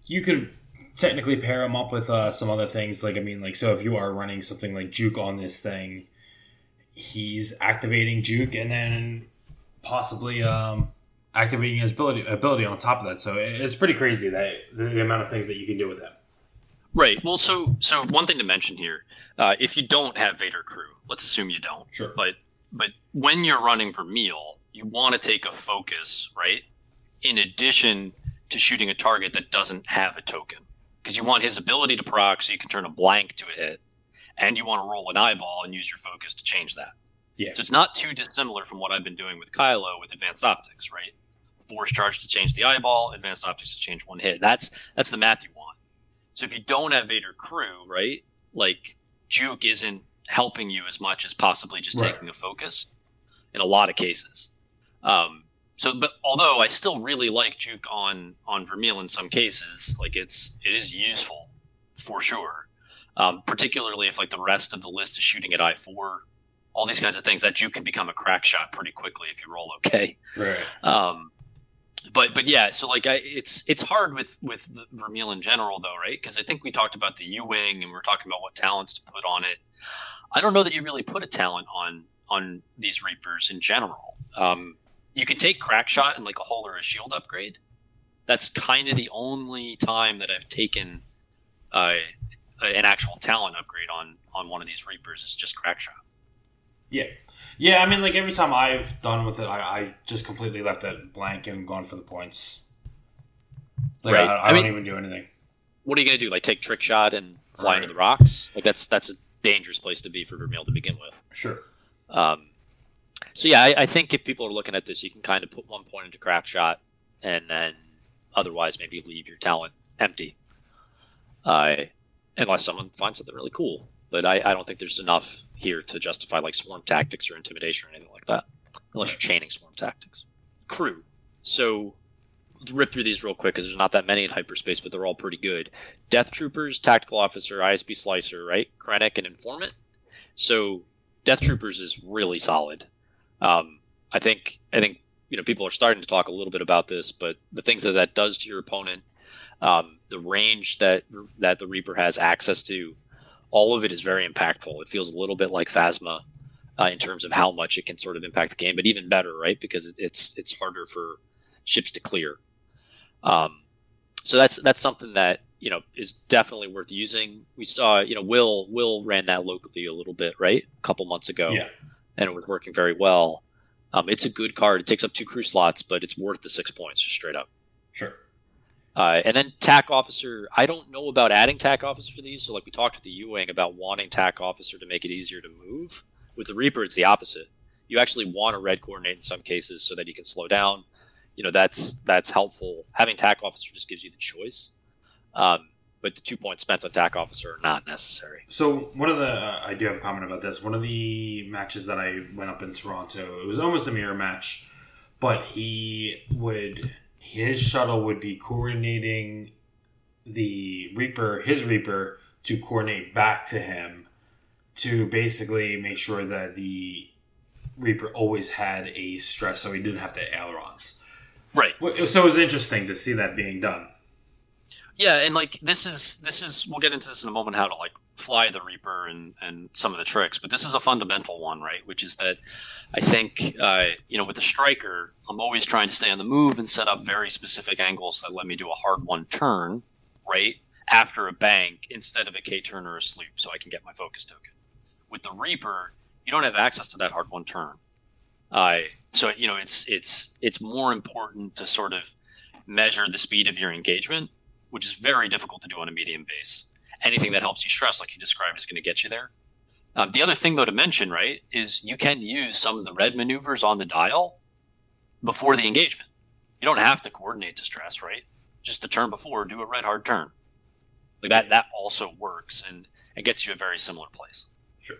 you could technically pair him up with uh, some other things. Like I mean, like so if you are running something like Juke on this thing, he's activating Juke, and then possibly um, activating his ability ability on top of that. So it's pretty crazy that the, the amount of things that you can do with him.
Right. Well, so so one thing to mention here, uh, if you don't have Vader Crew, let's assume you don't.
Sure.
But but when you're running Vermeil, you want to take a focus, right? In addition to shooting a target that doesn't have a token, because you want his ability to proc, so you can turn a blank to a hit, and you want to roll an eyeball and use your focus to change that.
Yeah.
So it's not too dissimilar from what I've been doing with Kylo with advanced optics, right? Force charge to change the eyeball, advanced optics to change one hit. That's that's the math you want. So if you don't have Vader crew, right? Like Juke isn't helping you as much as possibly just
Right.
taking a focus in a lot of cases. Um, so, but although I still really like Juke on on Vermeil in some cases, like it's it is useful for sure. Um, particularly if like the rest of the list is shooting at I four, all these kinds of things. That Juke can become a crack shot pretty quickly if you roll okay.
Right.
Um, but but yeah, so like I, it's it's hard with with the Vermeil in general though, right? Because I think we talked about the U wing and we are talking about what talents to put on it. I don't know that you really put a talent on on these Reapers in general. Um, you can take crack shot and like a hull or a shield upgrade. That's kind of the only time that I've taken uh, an actual talent upgrade on on one of these Reapers is just crack shot.
Yeah. Yeah, I mean, like every time I've done with it, I, I just completely left it blank and gone for the points. Like,
Right.
I, I,
I
don't
mean-
even do anything.
what are you gonna do? Like take trick shot and fly into the rocks? Like that's that's a dangerous place to be for Vermeil to begin with.
Sure.
Um, so yeah, I, I, think if people are looking at this, you can kind of put one point into crack shot, and then otherwise maybe leave your talent empty. Uh, unless someone finds something really cool. But I, I don't think there's enough here to justify like swarm tactics or intimidation or anything like that, unless you're chaining swarm tactics. Crew. So rip through these real quick because there's not that many in hyperspace, but they're all pretty good. Death Troopers, Tactical Officer, ISB Slicer, right? Krennic and Informant. So Death Troopers is really solid. Um, I think I think you know people are starting to talk a little bit about this, but the things that that does to your opponent, um, the range that that the Reaper has access to, all of it is very impactful. It feels a little bit like Phasma uh, in terms of how much it can sort of impact the game, but even better, right? Because it's it's harder for ships to clear. Um, so that's that's something that you know is definitely worth using. We saw you know Will Will ran that locally a little bit right a couple months ago,
yeah.
and it was working very well. Um, it's a good card. It takes up two crew slots, but it's worth the six points just straight up.
Sure.
Uh, and then TAC officer. I don't know about adding TAC officer for these. So like we talked with the U-wing about wanting TAC officer to make it easier to move. With the Reaper, it's the opposite. You actually want a red coordinate in some cases so that you can slow down you know that's that's helpful. Having TAC officer just gives you the choice. Um, but the two points spent on TAC officer are not necessary.
So one of the uh, I do have a comment about this. One of the matches that I went up in Toronto, it was almost a mirror match, but he would his shuttle would be coordinating the Reaper, his Reaper, to coordinate back to him to basically make sure that the Reaper always had a stress, so he didn't have to ailerons.
Right.
So it was interesting to see that being done.
Yeah, and like this is this is we'll get into this in a moment how to like fly the Reaper and and some of the tricks, but this is a fundamental one, right? Which is that I think uh, you know with the striker, I'm always trying to stay on the move and set up very specific angles that let me do a hard one turn, right after a bank instead of a K turn or a sloop, so I can get my focus token. With the Reaper, you don't have access to that hard one turn. Uh, so you know it's it's it's more important to sort of measure the speed of your engagement, which is very difficult to do on a medium base. Anything that helps you stress, like you described, is going to get you there. Um, the other thing, though, to mention, right, is you can use some of the red maneuvers on the dial before the engagement. You don't have to coordinate to stress, right? Just the turn before, do a red hard turn. Like that, that also works and it gets you a very similar place.
Sure.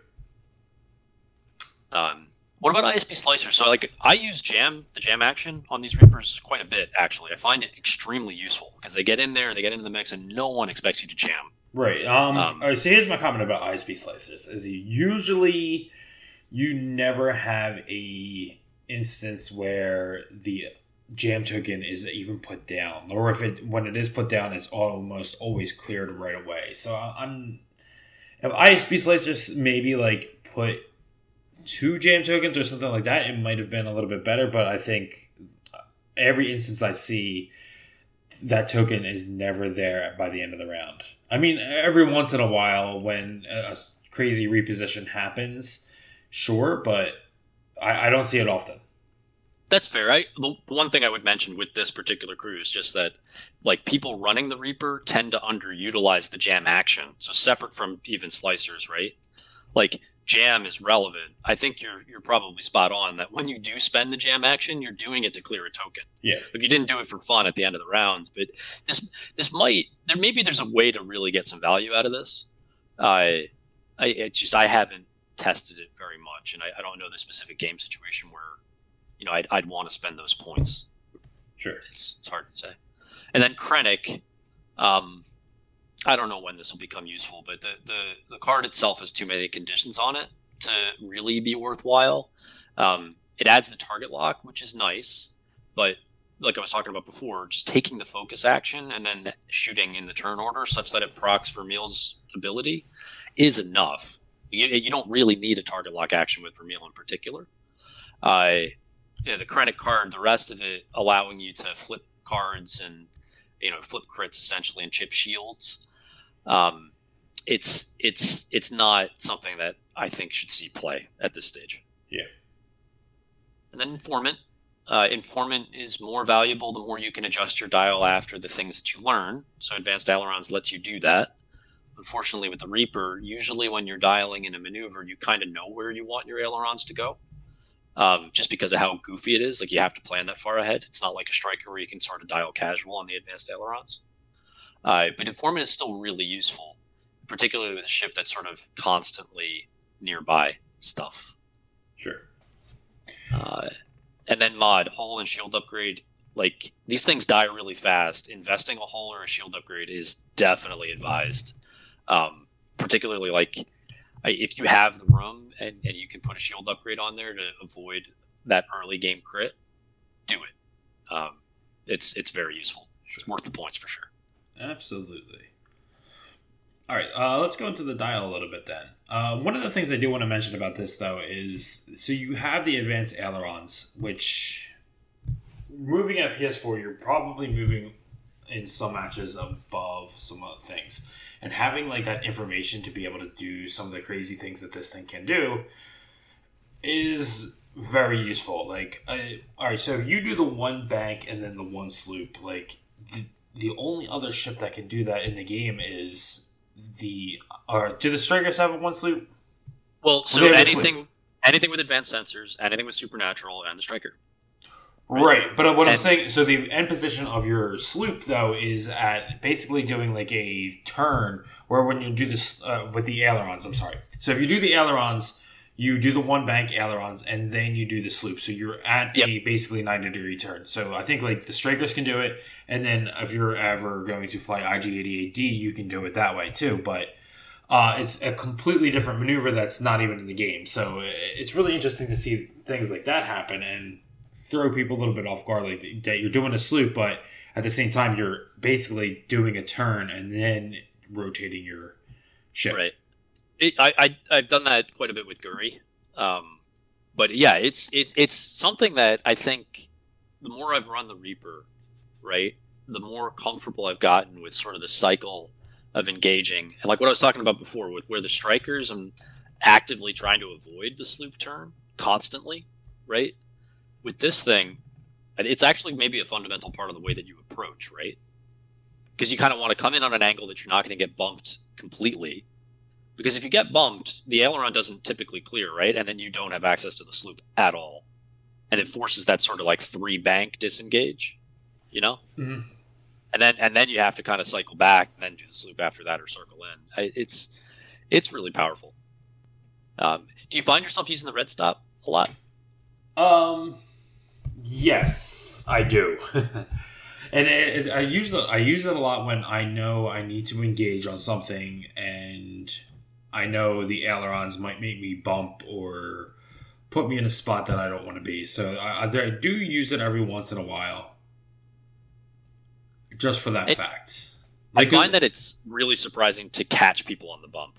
Um, what about ISB Slicer? So, like, I use Jam, the Jam action on these Reapers quite a bit, actually. I find it extremely useful because they get in there, they get into the mix, and no one expects you to jam.
Right. Um, um all right, so here's my comment about ISB Slicers: is usually you never have a instance where the jam token is even put down, or if it when it is put down, it's almost always cleared right away. So I'm if ISB Slicers maybe like put two jam tokens or something like that, it might have been a little bit better. But I think every instance I see, that token is never there by the end of the round. I mean, every once in a while when a crazy reposition happens, sure, but I, I don't see it often.
That's fair. I the one thing I would mention with this particular crew is just that like people running the Reaper tend to underutilize the jam action. So separate from even slicers, right? Like jam is relevant, I think you're you're probably spot on that when you do spend the jam action, you're doing it to clear a token.
Yeah.
Like you didn't do it for fun at the end of the rounds, but this this might there maybe there's a way to really get some value out of this. I I it just I haven't tested it very much, and I, I don't know the specific game situation where you know I'd, I'd want to spend those points.
Sure,
it's it's hard to say. And then Krennic, um, I don't know when this will become useful, but the, the, the card itself has too many conditions on it to really be worthwhile. Um, it adds the target lock, which is nice, but like I was talking about before, just taking the focus action and then shooting in the turn order such that it procs Vermeil's ability is enough. You, you don't really need a target lock action with Vermeil in particular. Uh, the credit card, the rest of it allowing you to flip cards and you know flip crits essentially and chip shields um, it's it's it's not something that I think should see play at this stage.
Yeah.
And then informant. Uh, informant is more valuable the more you can adjust your dial after the things that you learn. So advanced ailerons lets you do that. unfortunately, with the Reaper, usually when you're dialing in a maneuver, you kind of know where you want your ailerons to go. Um, just because of how goofy it is, like you have to plan that far ahead. It's not like a striker where you can sort of dial casual on the advanced ailerons. Uh, but informant is still really useful, particularly with a ship that's sort of constantly nearby stuff.
Sure.
Uh, and then mod hull and shield upgrade. Like these things die really fast. Investing a hull or a shield upgrade is definitely advised. Um, particularly like if you have the room and, and you can put a shield upgrade on there to avoid that early game crit, do it. Um, it's it's very useful. It's worth the points for sure.
Absolutely. All right, uh, let's go into the dial a little bit then. Uh, one of the things I do want to mention about this, though, is so you have the advanced ailerons, which moving at PS4, you're probably moving in some matches above some other things. And having like that information to be able to do some of the crazy things that this thing can do is very useful. Like, I, all right, so you do the one bank and then the one sloop, like the, only other ship that can do that in the game is the. Or do the strikers have a one sloop?
Well, so anything anything with advanced sensors, anything with supernatural, and the striker.
Right, but what I'm saying, so the end position of your sloop though is at basically doing like a turn where when you do this uh, with the ailerons, I'm sorry. So if you do the ailerons, you do the one bank ailerons, and then you do the sloop. So you're at a basically 90 degree turn. So I think like the strikers can do it, and then if you're ever going to fly IG88D, you can do it that way too. But uh, it's a completely different maneuver that's not even in the game. So it's really interesting to see things like that happen and throw people a little bit off guard, like that you're doing a sloop, but at the same time you're basically doing a turn and then rotating your ship.
Right. It, I, I I've done that quite a bit with Guri, um, but yeah, it's it's it's something that I think the more I've run the Reaper, right, the more comfortable I've gotten with sort of the cycle of engaging, and like what I was talking about before, with where the strikers I'm actively trying to avoid the sloop turn constantly, right. With this thing, it's actually maybe a fundamental part of the way that you approach, right? Because you kind of want to come in on an angle that you're not going to get bumped completely because if you get bumped, the aileron doesn't typically clear, right? And then you don't have access to the sloop at all. And it forces that sort of like three bank disengage, you know?
Mhm.
And then and then you have to kind of cycle back and then do the sloop after that or circle in. It's it's really powerful. Um, do you find yourself using the red stop a lot?
Um, yes, I do. (laughs) and it, it, I use it. I use it a lot when I know I need to engage on something, and I know the ailerons might make me bump or put me in a spot that I don't want to be. So I, I do use it every once in a while, just for that
It-
fact.
I find that it's really surprising to catch people on the bump,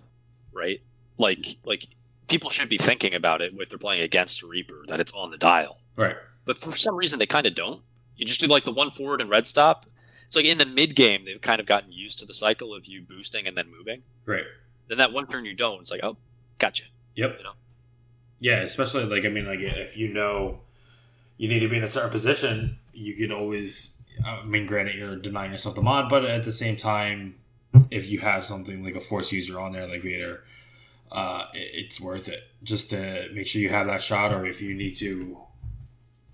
right? Like like people should be thinking about it if they're playing against Reaper that it's on the dial.
right.
but for some reason they kind of don't. You just do like the one forward and red stop. It's like in the mid game they've kind of gotten used to the cycle of you boosting and then moving.
Right.
Then that one turn you don't. It's like oh, gotcha.
Yep.
You know?
Yeah, especially like I mean, like if you know you need to be in a certain position, you can always. I mean, granted, you're denying yourself the mod, but at the same time, if you have something like a force user on there, like Vader, uh, it's worth it just to make sure you have that shot, or if you need to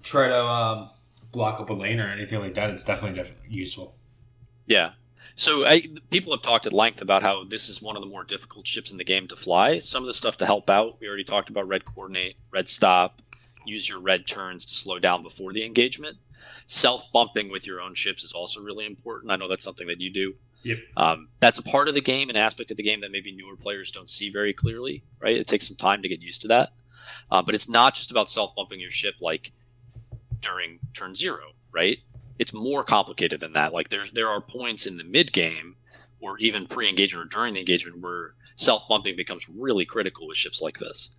try to um, block up a lane or anything like that, it's definitely def- useful.
Yeah. So I, people have talked at length about how this is one of the more difficult ships in the game to fly. Some of the stuff to help out, we already talked about red coordinate, red stop, use your red turns to slow down before the engagement. Self bumping with your own ships is also really important. I know that's something that you do.
Yep.
Um, that's a part of the game, an aspect of the game that maybe newer players don't see very clearly, right? It takes some time to get used to that. Uh, but it's not just about self bumping your ship like during turn zero, right? It's more complicated than that. Like there's there are points in the mid game or even pre engagement or during the engagement where self bumping becomes really critical with ships like this.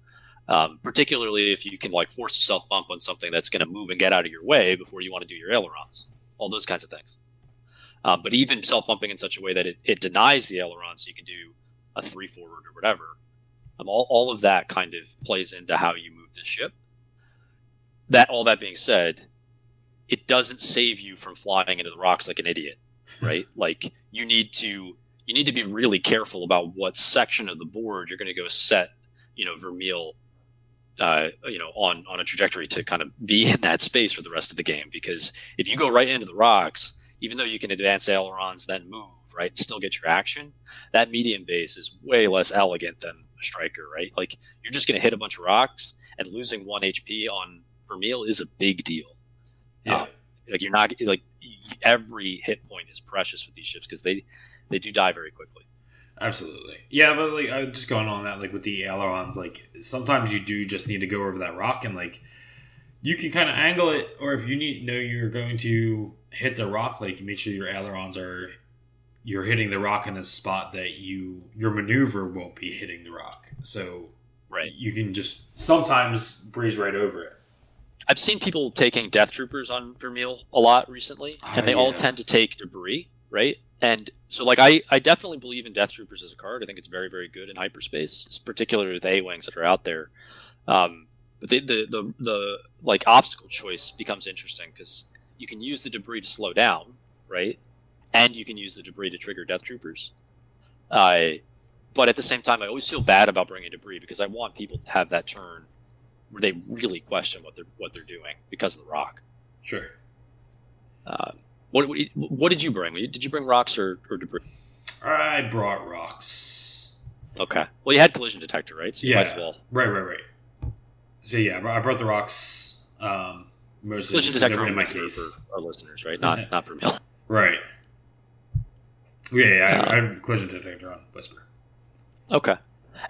Um, particularly if you can like force a self bump on something that's going to move and get out of your way before you want to do your ailerons, all those kinds of things. Um, but even self bumping in such a way that it, it denies the aileron, so you can do a three forward or whatever. Um, all, all of that kind of plays into how you move this ship. That all that being said, it doesn't save you from flying into the rocks like an idiot, right? like you need to you need to be really careful about what section of the board you're going to go set, you know, Vermeil, uh, you know, on on a trajectory to kind of be in that space for the rest of the game. Because if you go right into the rocks, even though you can advance ailerons then move, right, still get your action, that medium base is way less elegant than a striker, right? Like you're just going to hit a bunch of rocks, and losing one HP on Vermeil is a big deal.
Yeah.
Um, like you're not like every hit point is precious with these ships because they they do die very quickly.
Absolutely. Yeah, but like I just going on that, like with the ailerons, like sometimes you do just need to go over that rock and like you can kind of angle it, or if you need know you're going to hit the rock, like make sure your ailerons are you're hitting the rock in a spot that you your maneuver won't be hitting the rock. So
Right.
you can just sometimes breeze right over it.
I've seen people taking Death Troopers on Vermeil a lot recently,
Ah,
and they all tend to take debris, right? And so, like, I, I definitely believe in Death Troopers as a card. I think it's very, very good in hyperspace, particularly with A wings that are out there. Um, but the, the, the, the like obstacle choice becomes interesting because you can use the debris to slow down, right? And you can use the debris to trigger Death Troopers. Uh, but at the same time, I always feel bad about bringing debris because I want people to have that turn they really question what they're what they're doing because of the rock.
Sure.
Um, what, what did you bring? Did you bring rocks or, or debris?
I brought rocks.
Okay. Well, you had collision detector, right? So you might
Yeah.
as well.
Right, right, right. So yeah, I brought the rocks. Um, mostly
Collision
just 'cause they
detector
in my case.
for our listeners, right? Not not Vermeil.
Right. Yeah, yeah,
Uh,
I, I have collision detector on Whisper.
Okay.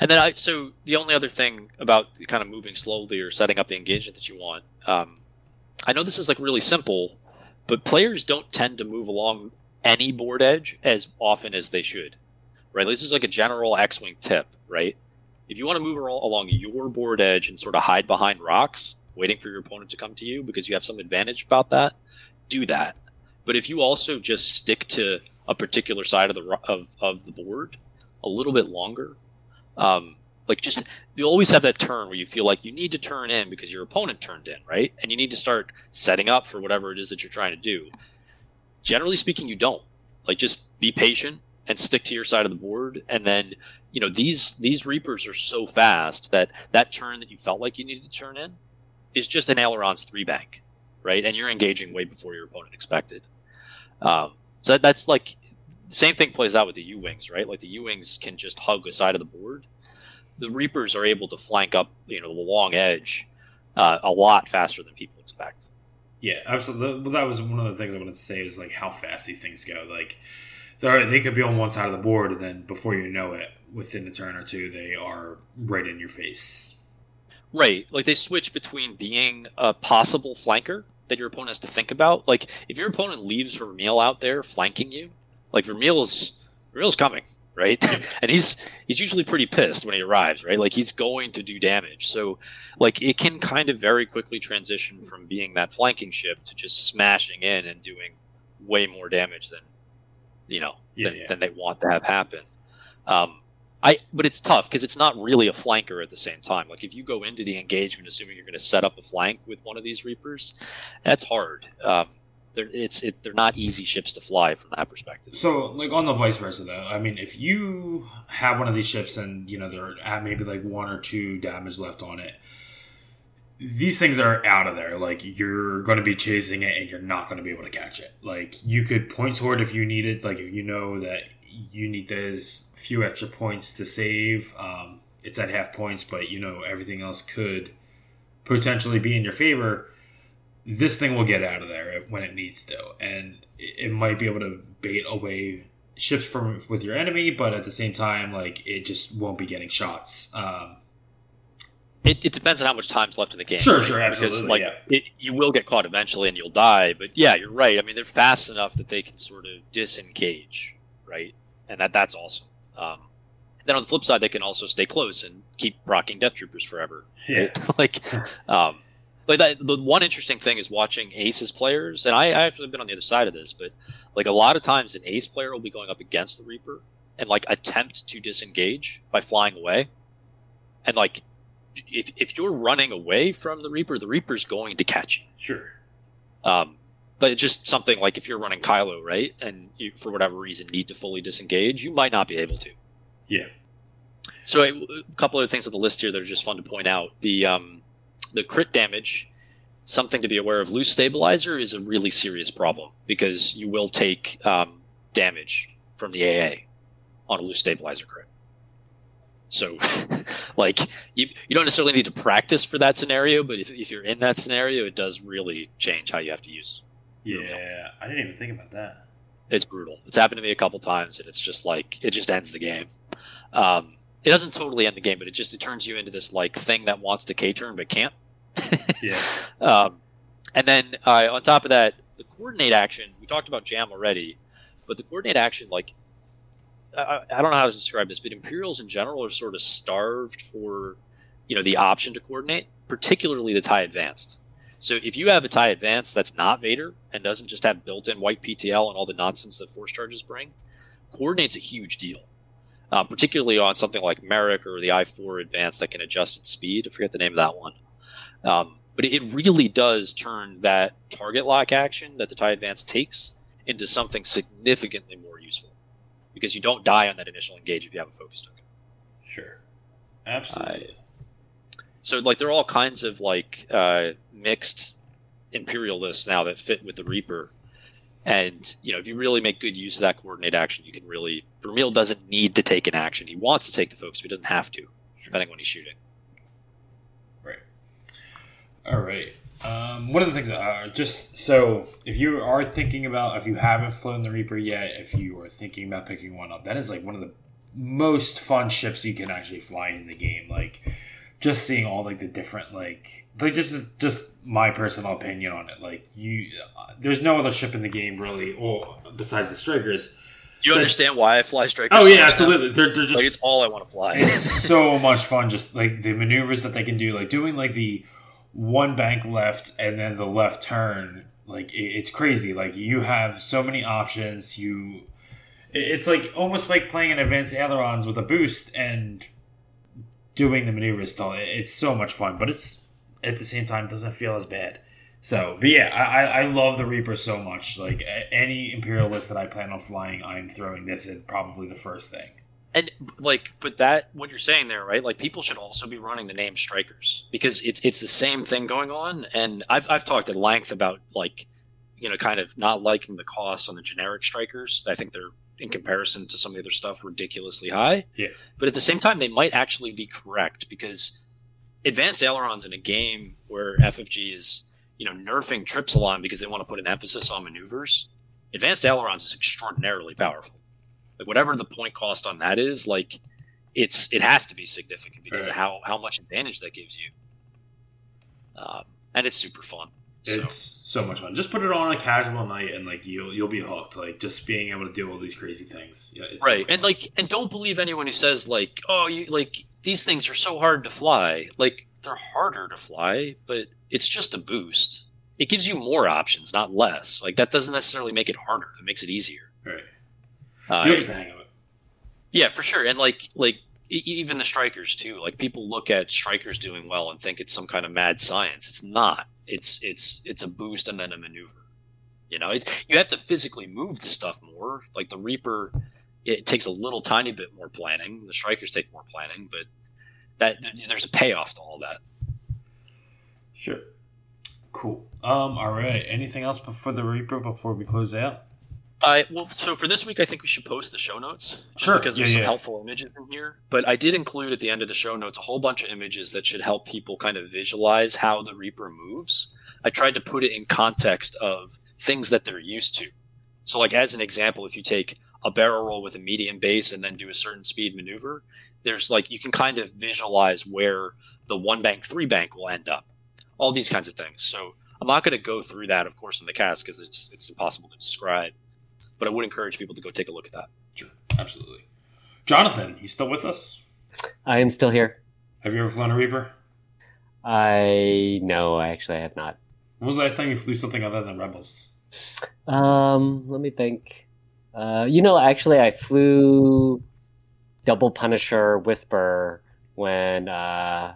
And then I so the only other thing about kind of moving slowly or setting up the engagement that you want, um, I know this is like really simple, but players don't tend to move along any board edge as often as they should. Right? This is like a general X-wing tip, right? If you want to move along your board edge and sort of hide behind rocks, waiting for your opponent to come to you because you have some advantage about that, do that. But if you also just stick to a particular side of the of, of the board a little bit longer, um, like just you always have that turn where you feel like you need to turn in because your opponent turned in, right? And you need to start setting up for whatever it is that you're trying to do. Generally speaking, you don't. Like just be patient and stick to your side of the board, and then you know these these reapers are so fast that that turn that you felt like you needed to turn in is just an ailerons three bank, right? And you're engaging way before your opponent expected. Um, so that's like same thing plays out with the U wings, right? Like the U wings can just hug the side of the board. The Reapers are able to flank up, you know, the long edge uh, a lot faster than people expect.
Yeah, absolutely. Well, that was one of the things I wanted to say is like how fast these things go. Like, they could be on one side of the board, and then before you know it, within a turn or two, they are right in your face.
Right. Like they switch between being a possible flanker that your opponent has to think about. Like if your opponent leaves Vermeil out there flanking you, like Vermeil's Vermeil's coming, right? (laughs) and he's he's usually pretty pissed when he arrives, right? Like he's going to do damage. So like it can kind of very quickly transition from being that flanking ship to just smashing in and doing way more damage than you know
Yeah,
than,
yeah.
than they want to have happen. Um, I but it's tough because it's not really a flanker at the same time. Like if you go into the engagement assuming you're going to set up a flank with one of these reapers, that's hard. Um, they're it's it, they're not easy ships to fly from that perspective.
So, like on the vice versa, though, I mean, if you have one of these ships and you know there are at maybe like one or two damage left on it, these things are out of there. Like you're going to be chasing it and you're not going to be able to catch it. Like you could point toward if you need it. Like if you know that you need those few extra points to save, um, it's at half points, but you know everything else could potentially be in your favor. This thing will get out of there when it needs to, and it might be able to bait away ships from with your enemy, but at the same time, like it just won't be getting shots. Um,
It, it depends on how much time's left in the game.
Sure,
right?
sure, absolutely,
Because like
yeah.
it, you will get caught eventually and you'll die. But yeah, you're right. I mean, they're fast enough that they can sort of disengage, right? And that that's awesome. Um, then on the flip side, they can also stay close and keep rocking Death Troopers forever.
yeah, (laughs)
like, (laughs) um, like that, the one interesting thing is watching Aces players, and I, I actually have been on the other side of this, but like a lot of times an Ace player will be going up against the Reaper and like attempt to disengage by flying away, and like if if you're running away from the Reaper, the Reaper's going to catch you.
sure.
Um, but just something like if you're running Kylo, right, and you for whatever reason need to fully disengage, you might not be able to.
Yeah.
So a, a couple of things on the list here that are just fun to point out. The um, the crit damage, something to be aware of. Loose stabilizer is a really serious problem because you will take um, damage from the AA on a loose stabilizer crit. So, (laughs) like, you, you don't necessarily need to practice for that scenario, but if, if you're in that scenario, it does really change how you have to use.
Yeah, I didn't even think about that.
It's brutal. It's happened to me a couple times, and it's just like it just ends the game. Um, it doesn't totally end the game, but it just it turns you into this like thing that wants to K turn but can't.
Yeah. (laughs)
Um, and then uh, on top of that, the coordinate action. We talked about Jam already, but the coordinate action, like I, I don't know how to describe this, but Imperials in general are sort of starved for you know the option to coordinate, particularly the tie advanced. So if you have a tie advanced that's not Vader and doesn't just have built-in white PTL and all the nonsense that force charges bring, coordinate's a huge deal. Uh, particularly on something like Merrick or the I4 advanced that can adjust its speed. I forget the name of that one. Um, but it really does turn that target lock action that the tie advance takes into something significantly more useful because you don't die on that initial engage if you have a focus token.
Sure. Absolutely.
So like there are all kinds of like uh, mixed imperialists now that fit with the Reaper. And you know, if you really make good use of that coordinate action, you can really. Vermeil doesn't need to take an action; he wants to take the focus, but he doesn't have to, depending on when he's shooting. Right.
All right. Um, one of the things, uh, just so if you are thinking about, if you haven't flown the Reaper yet, if you are thinking about picking one up, that is like one of the most fun ships you can actually fly in the game. Like, just seeing all like the different like like just just my personal opinion on it. Like you, uh, there's no other ship in the game really, or besides the Strikers.
Do you
But-
understand why I fly strikers?
Oh yeah,
now?
absolutely. They're they're just
Like it's all I want to fly. (laughs)
it's so much fun just like the maneuvers that they can do like doing like the one bank left and then the left turn like it, it's crazy like you have so many options you it's like almost like playing an advanced ailerons with a boost and doing the maneuvers still it's so much fun but it's at the same time doesn't feel as bad. So but yeah i i love the reaper so much. Like any imperialist that i plan on flying i'm throwing this in probably the first thing.
And like but that what you're saying there right? Like people should also be running the name strikers because it's it's the same thing going on. And i've, I've talked at length about like you know kind of not liking the costs on the generic strikers. I think they're in comparison to some of the other stuff ridiculously high
Yeah.
but at the same time they might actually be correct because advanced ailerons in a game where ffg is you know nerfing tripsilon because they want to put an emphasis on maneuvers advanced ailerons is extraordinarily powerful like whatever the point cost on that is, like it's it has to be significant because of how how much advantage that gives you. Um, and it's super fun. So,
It's so much fun. Just put it on a casual night, and like you'll you'll be hooked. Like just being able to do all these crazy things. Yeah, it's so
right,
much
and
fun.
like and don't believe anyone who says like, oh, you like these things are so hard to fly. Like they're harder to fly, but it's just a boost. It gives you more options, not less. Like that doesn't necessarily make it harder. It makes it easier.
right.
Uh,
You'll get the hang of it.
Yeah, for sure. And like like even the strikers too. Like people look at strikers doing well and think it's some kind of mad science. It's not. It's it's it's a boost and then a maneuver. You know, it, you have to physically move the stuff more. Like the Reaper, it takes a little tiny bit more planning. The strikers take more planning, but that there's a payoff to all that.
Sure. Cool. Um. All right. Anything else before the Reaper before we close out?
I well, so for this week, I think we should post the show notes.
Um, sure,
because there's
yeah,
some
yeah.
helpful images in here. But I did include at the end of the show notes a whole bunch of images that should help people kind of visualize how the Reaper moves. I tried to put it in context of things that they're used to. So, like as an example, if you take a barrel roll with a medium base and then do a certain speed maneuver, there's like you can kind of visualize where the one bank, three bank will end up. All these kinds of things. So I'm not going to go through that, of course, in the cast because it's it's impossible to describe. But I would encourage people to go take a look at that.
Sure. Absolutely. Jonathan, you still with us?
I am still here.
Have you ever flown a Reaper?
I no, I actually have not.
When was the last time you flew something other than Rebels?
Um, let me think. Uh, you know, actually, I flew double Punisher Whisper when uh,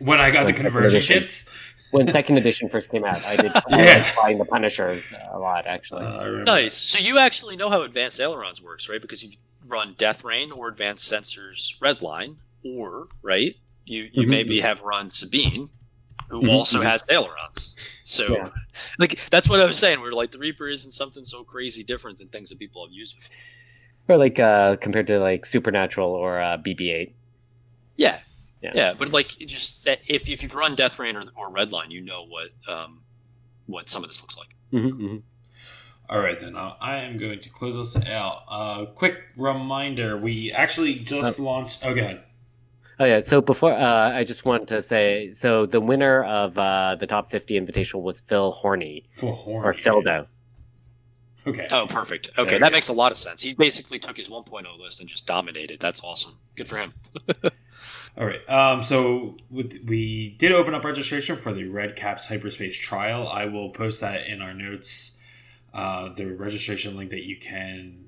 When I got the
Like,
conversion kits.
When second edition first came out. I did (laughs)
Yeah.
like flying the Punishers a lot, actually.
Uh,
Nice. So you actually know how advanced ailerons works, right? Because you run Death Rain or Advanced Sensors Redline, or right, you you
Mhm.
maybe have run Sabine, who
Mhm,
also
mhm.
has ailerons. So,
Yeah. (laughs)
like that's what I was saying. We're like the Reaper isn't something so crazy different than things that people have used before.
or like uh, compared to like Supernatural or uh, BB-8.
Yeah.
Yeah.
Yeah, but like just that if if you've run Death Rain or, or Redline, you know what um what some of this looks like.
Mm-hmm,
All right, then uh, I am going to close this out. Uh, quick reminder: we actually just launched. Oh, go ahead.
Oh yeah. So before, uh, I just want to say, so the winner of uh, the top 50 invitational was Phil Horny,
For horn
or Phildo.
Okay.
Oh, perfect. Okay,
we
that
go.
makes a lot of sense. He basically took his 1.0 list and just dominated. That's awesome. Good for him. (laughs)
All right. Um, so with, we did open up registration for the Red Caps Hyperspace trial. I will post that in our notes. Uh, the registration link that you can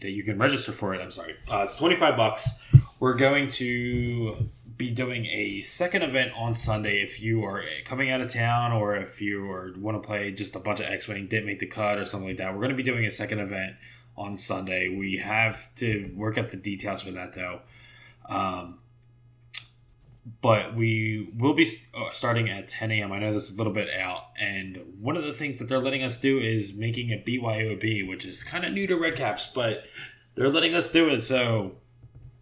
that you can register for it. I'm sorry. Uh, it's 25 bucks. We're going to be doing a second event on Sunday. If you are coming out of town or if you are want to play just a bunch of X-wing, didn't make the cut or something like that, we're going to be doing a second event on Sunday. We have to work out the details for that though. Um, but we will be uh, starting at 10 a.m. I know this is a little bit out, and one of the things that they're letting us do is making a BYOB, which is kind of new to Red Caps, but they're letting us do it. So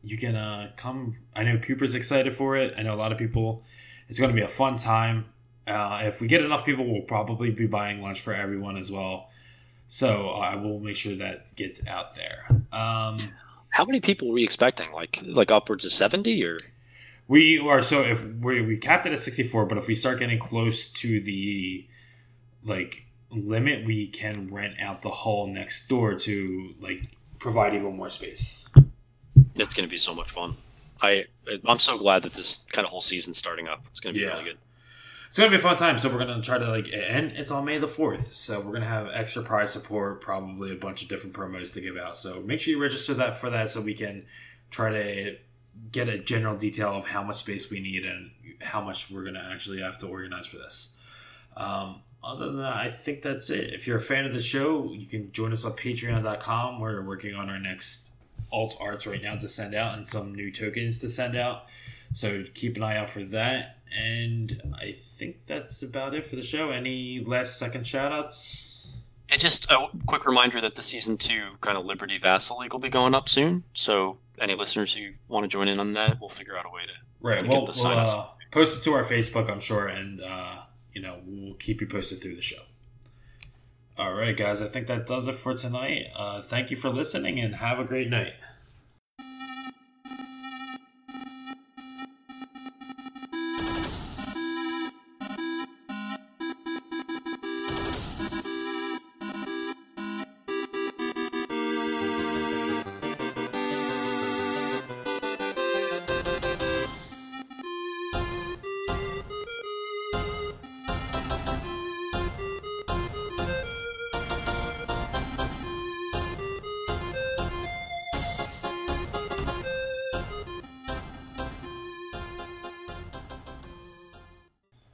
you can uh, come. I know Cooper's excited for it. I know a lot of people. It's going to be a fun time. Uh, if we get enough people, we'll probably be buying lunch for everyone as well. So uh, I will make sure that gets out there. Um,
How many people were we expecting? Like like upwards of 70 or
We are so if we we capped it at sixty four, but if we start getting close to the like limit, we can rent out the hall next door to like provide even more space.
it's going to be so much fun. I I'm so glad that this kind of whole season's starting up. It's going to be
Yeah.
really good.
It's gonna be a fun time. So we're gonna try to like, and it's on May the fourth. So we're gonna have extra prize support, probably a bunch of different promos to give out. So make sure you register that for that, so we can try to get a general detail of how much space we need and how much we're gonna actually have to organize for this. Um, other than that, I think that's it. If you're a fan of the show, you can join us on Patreon.com. We're working on our next alt arts right now to send out and some new tokens to send out. So keep an eye out for that. And I think that's about it for the show. Any last second shout outs?
And just a quick reminder that the season two kind of Liberty Vassal League will be going up soon. So any listeners who want to join in on that, we'll figure out a way to.
Right.
Get
Well,
the
we'll uh, post it to our Facebook, I'm sure, and uh, you know we'll keep you posted through the show. All right, guys. I think that does it for tonight. Uh, thank you for listening, and have a great night.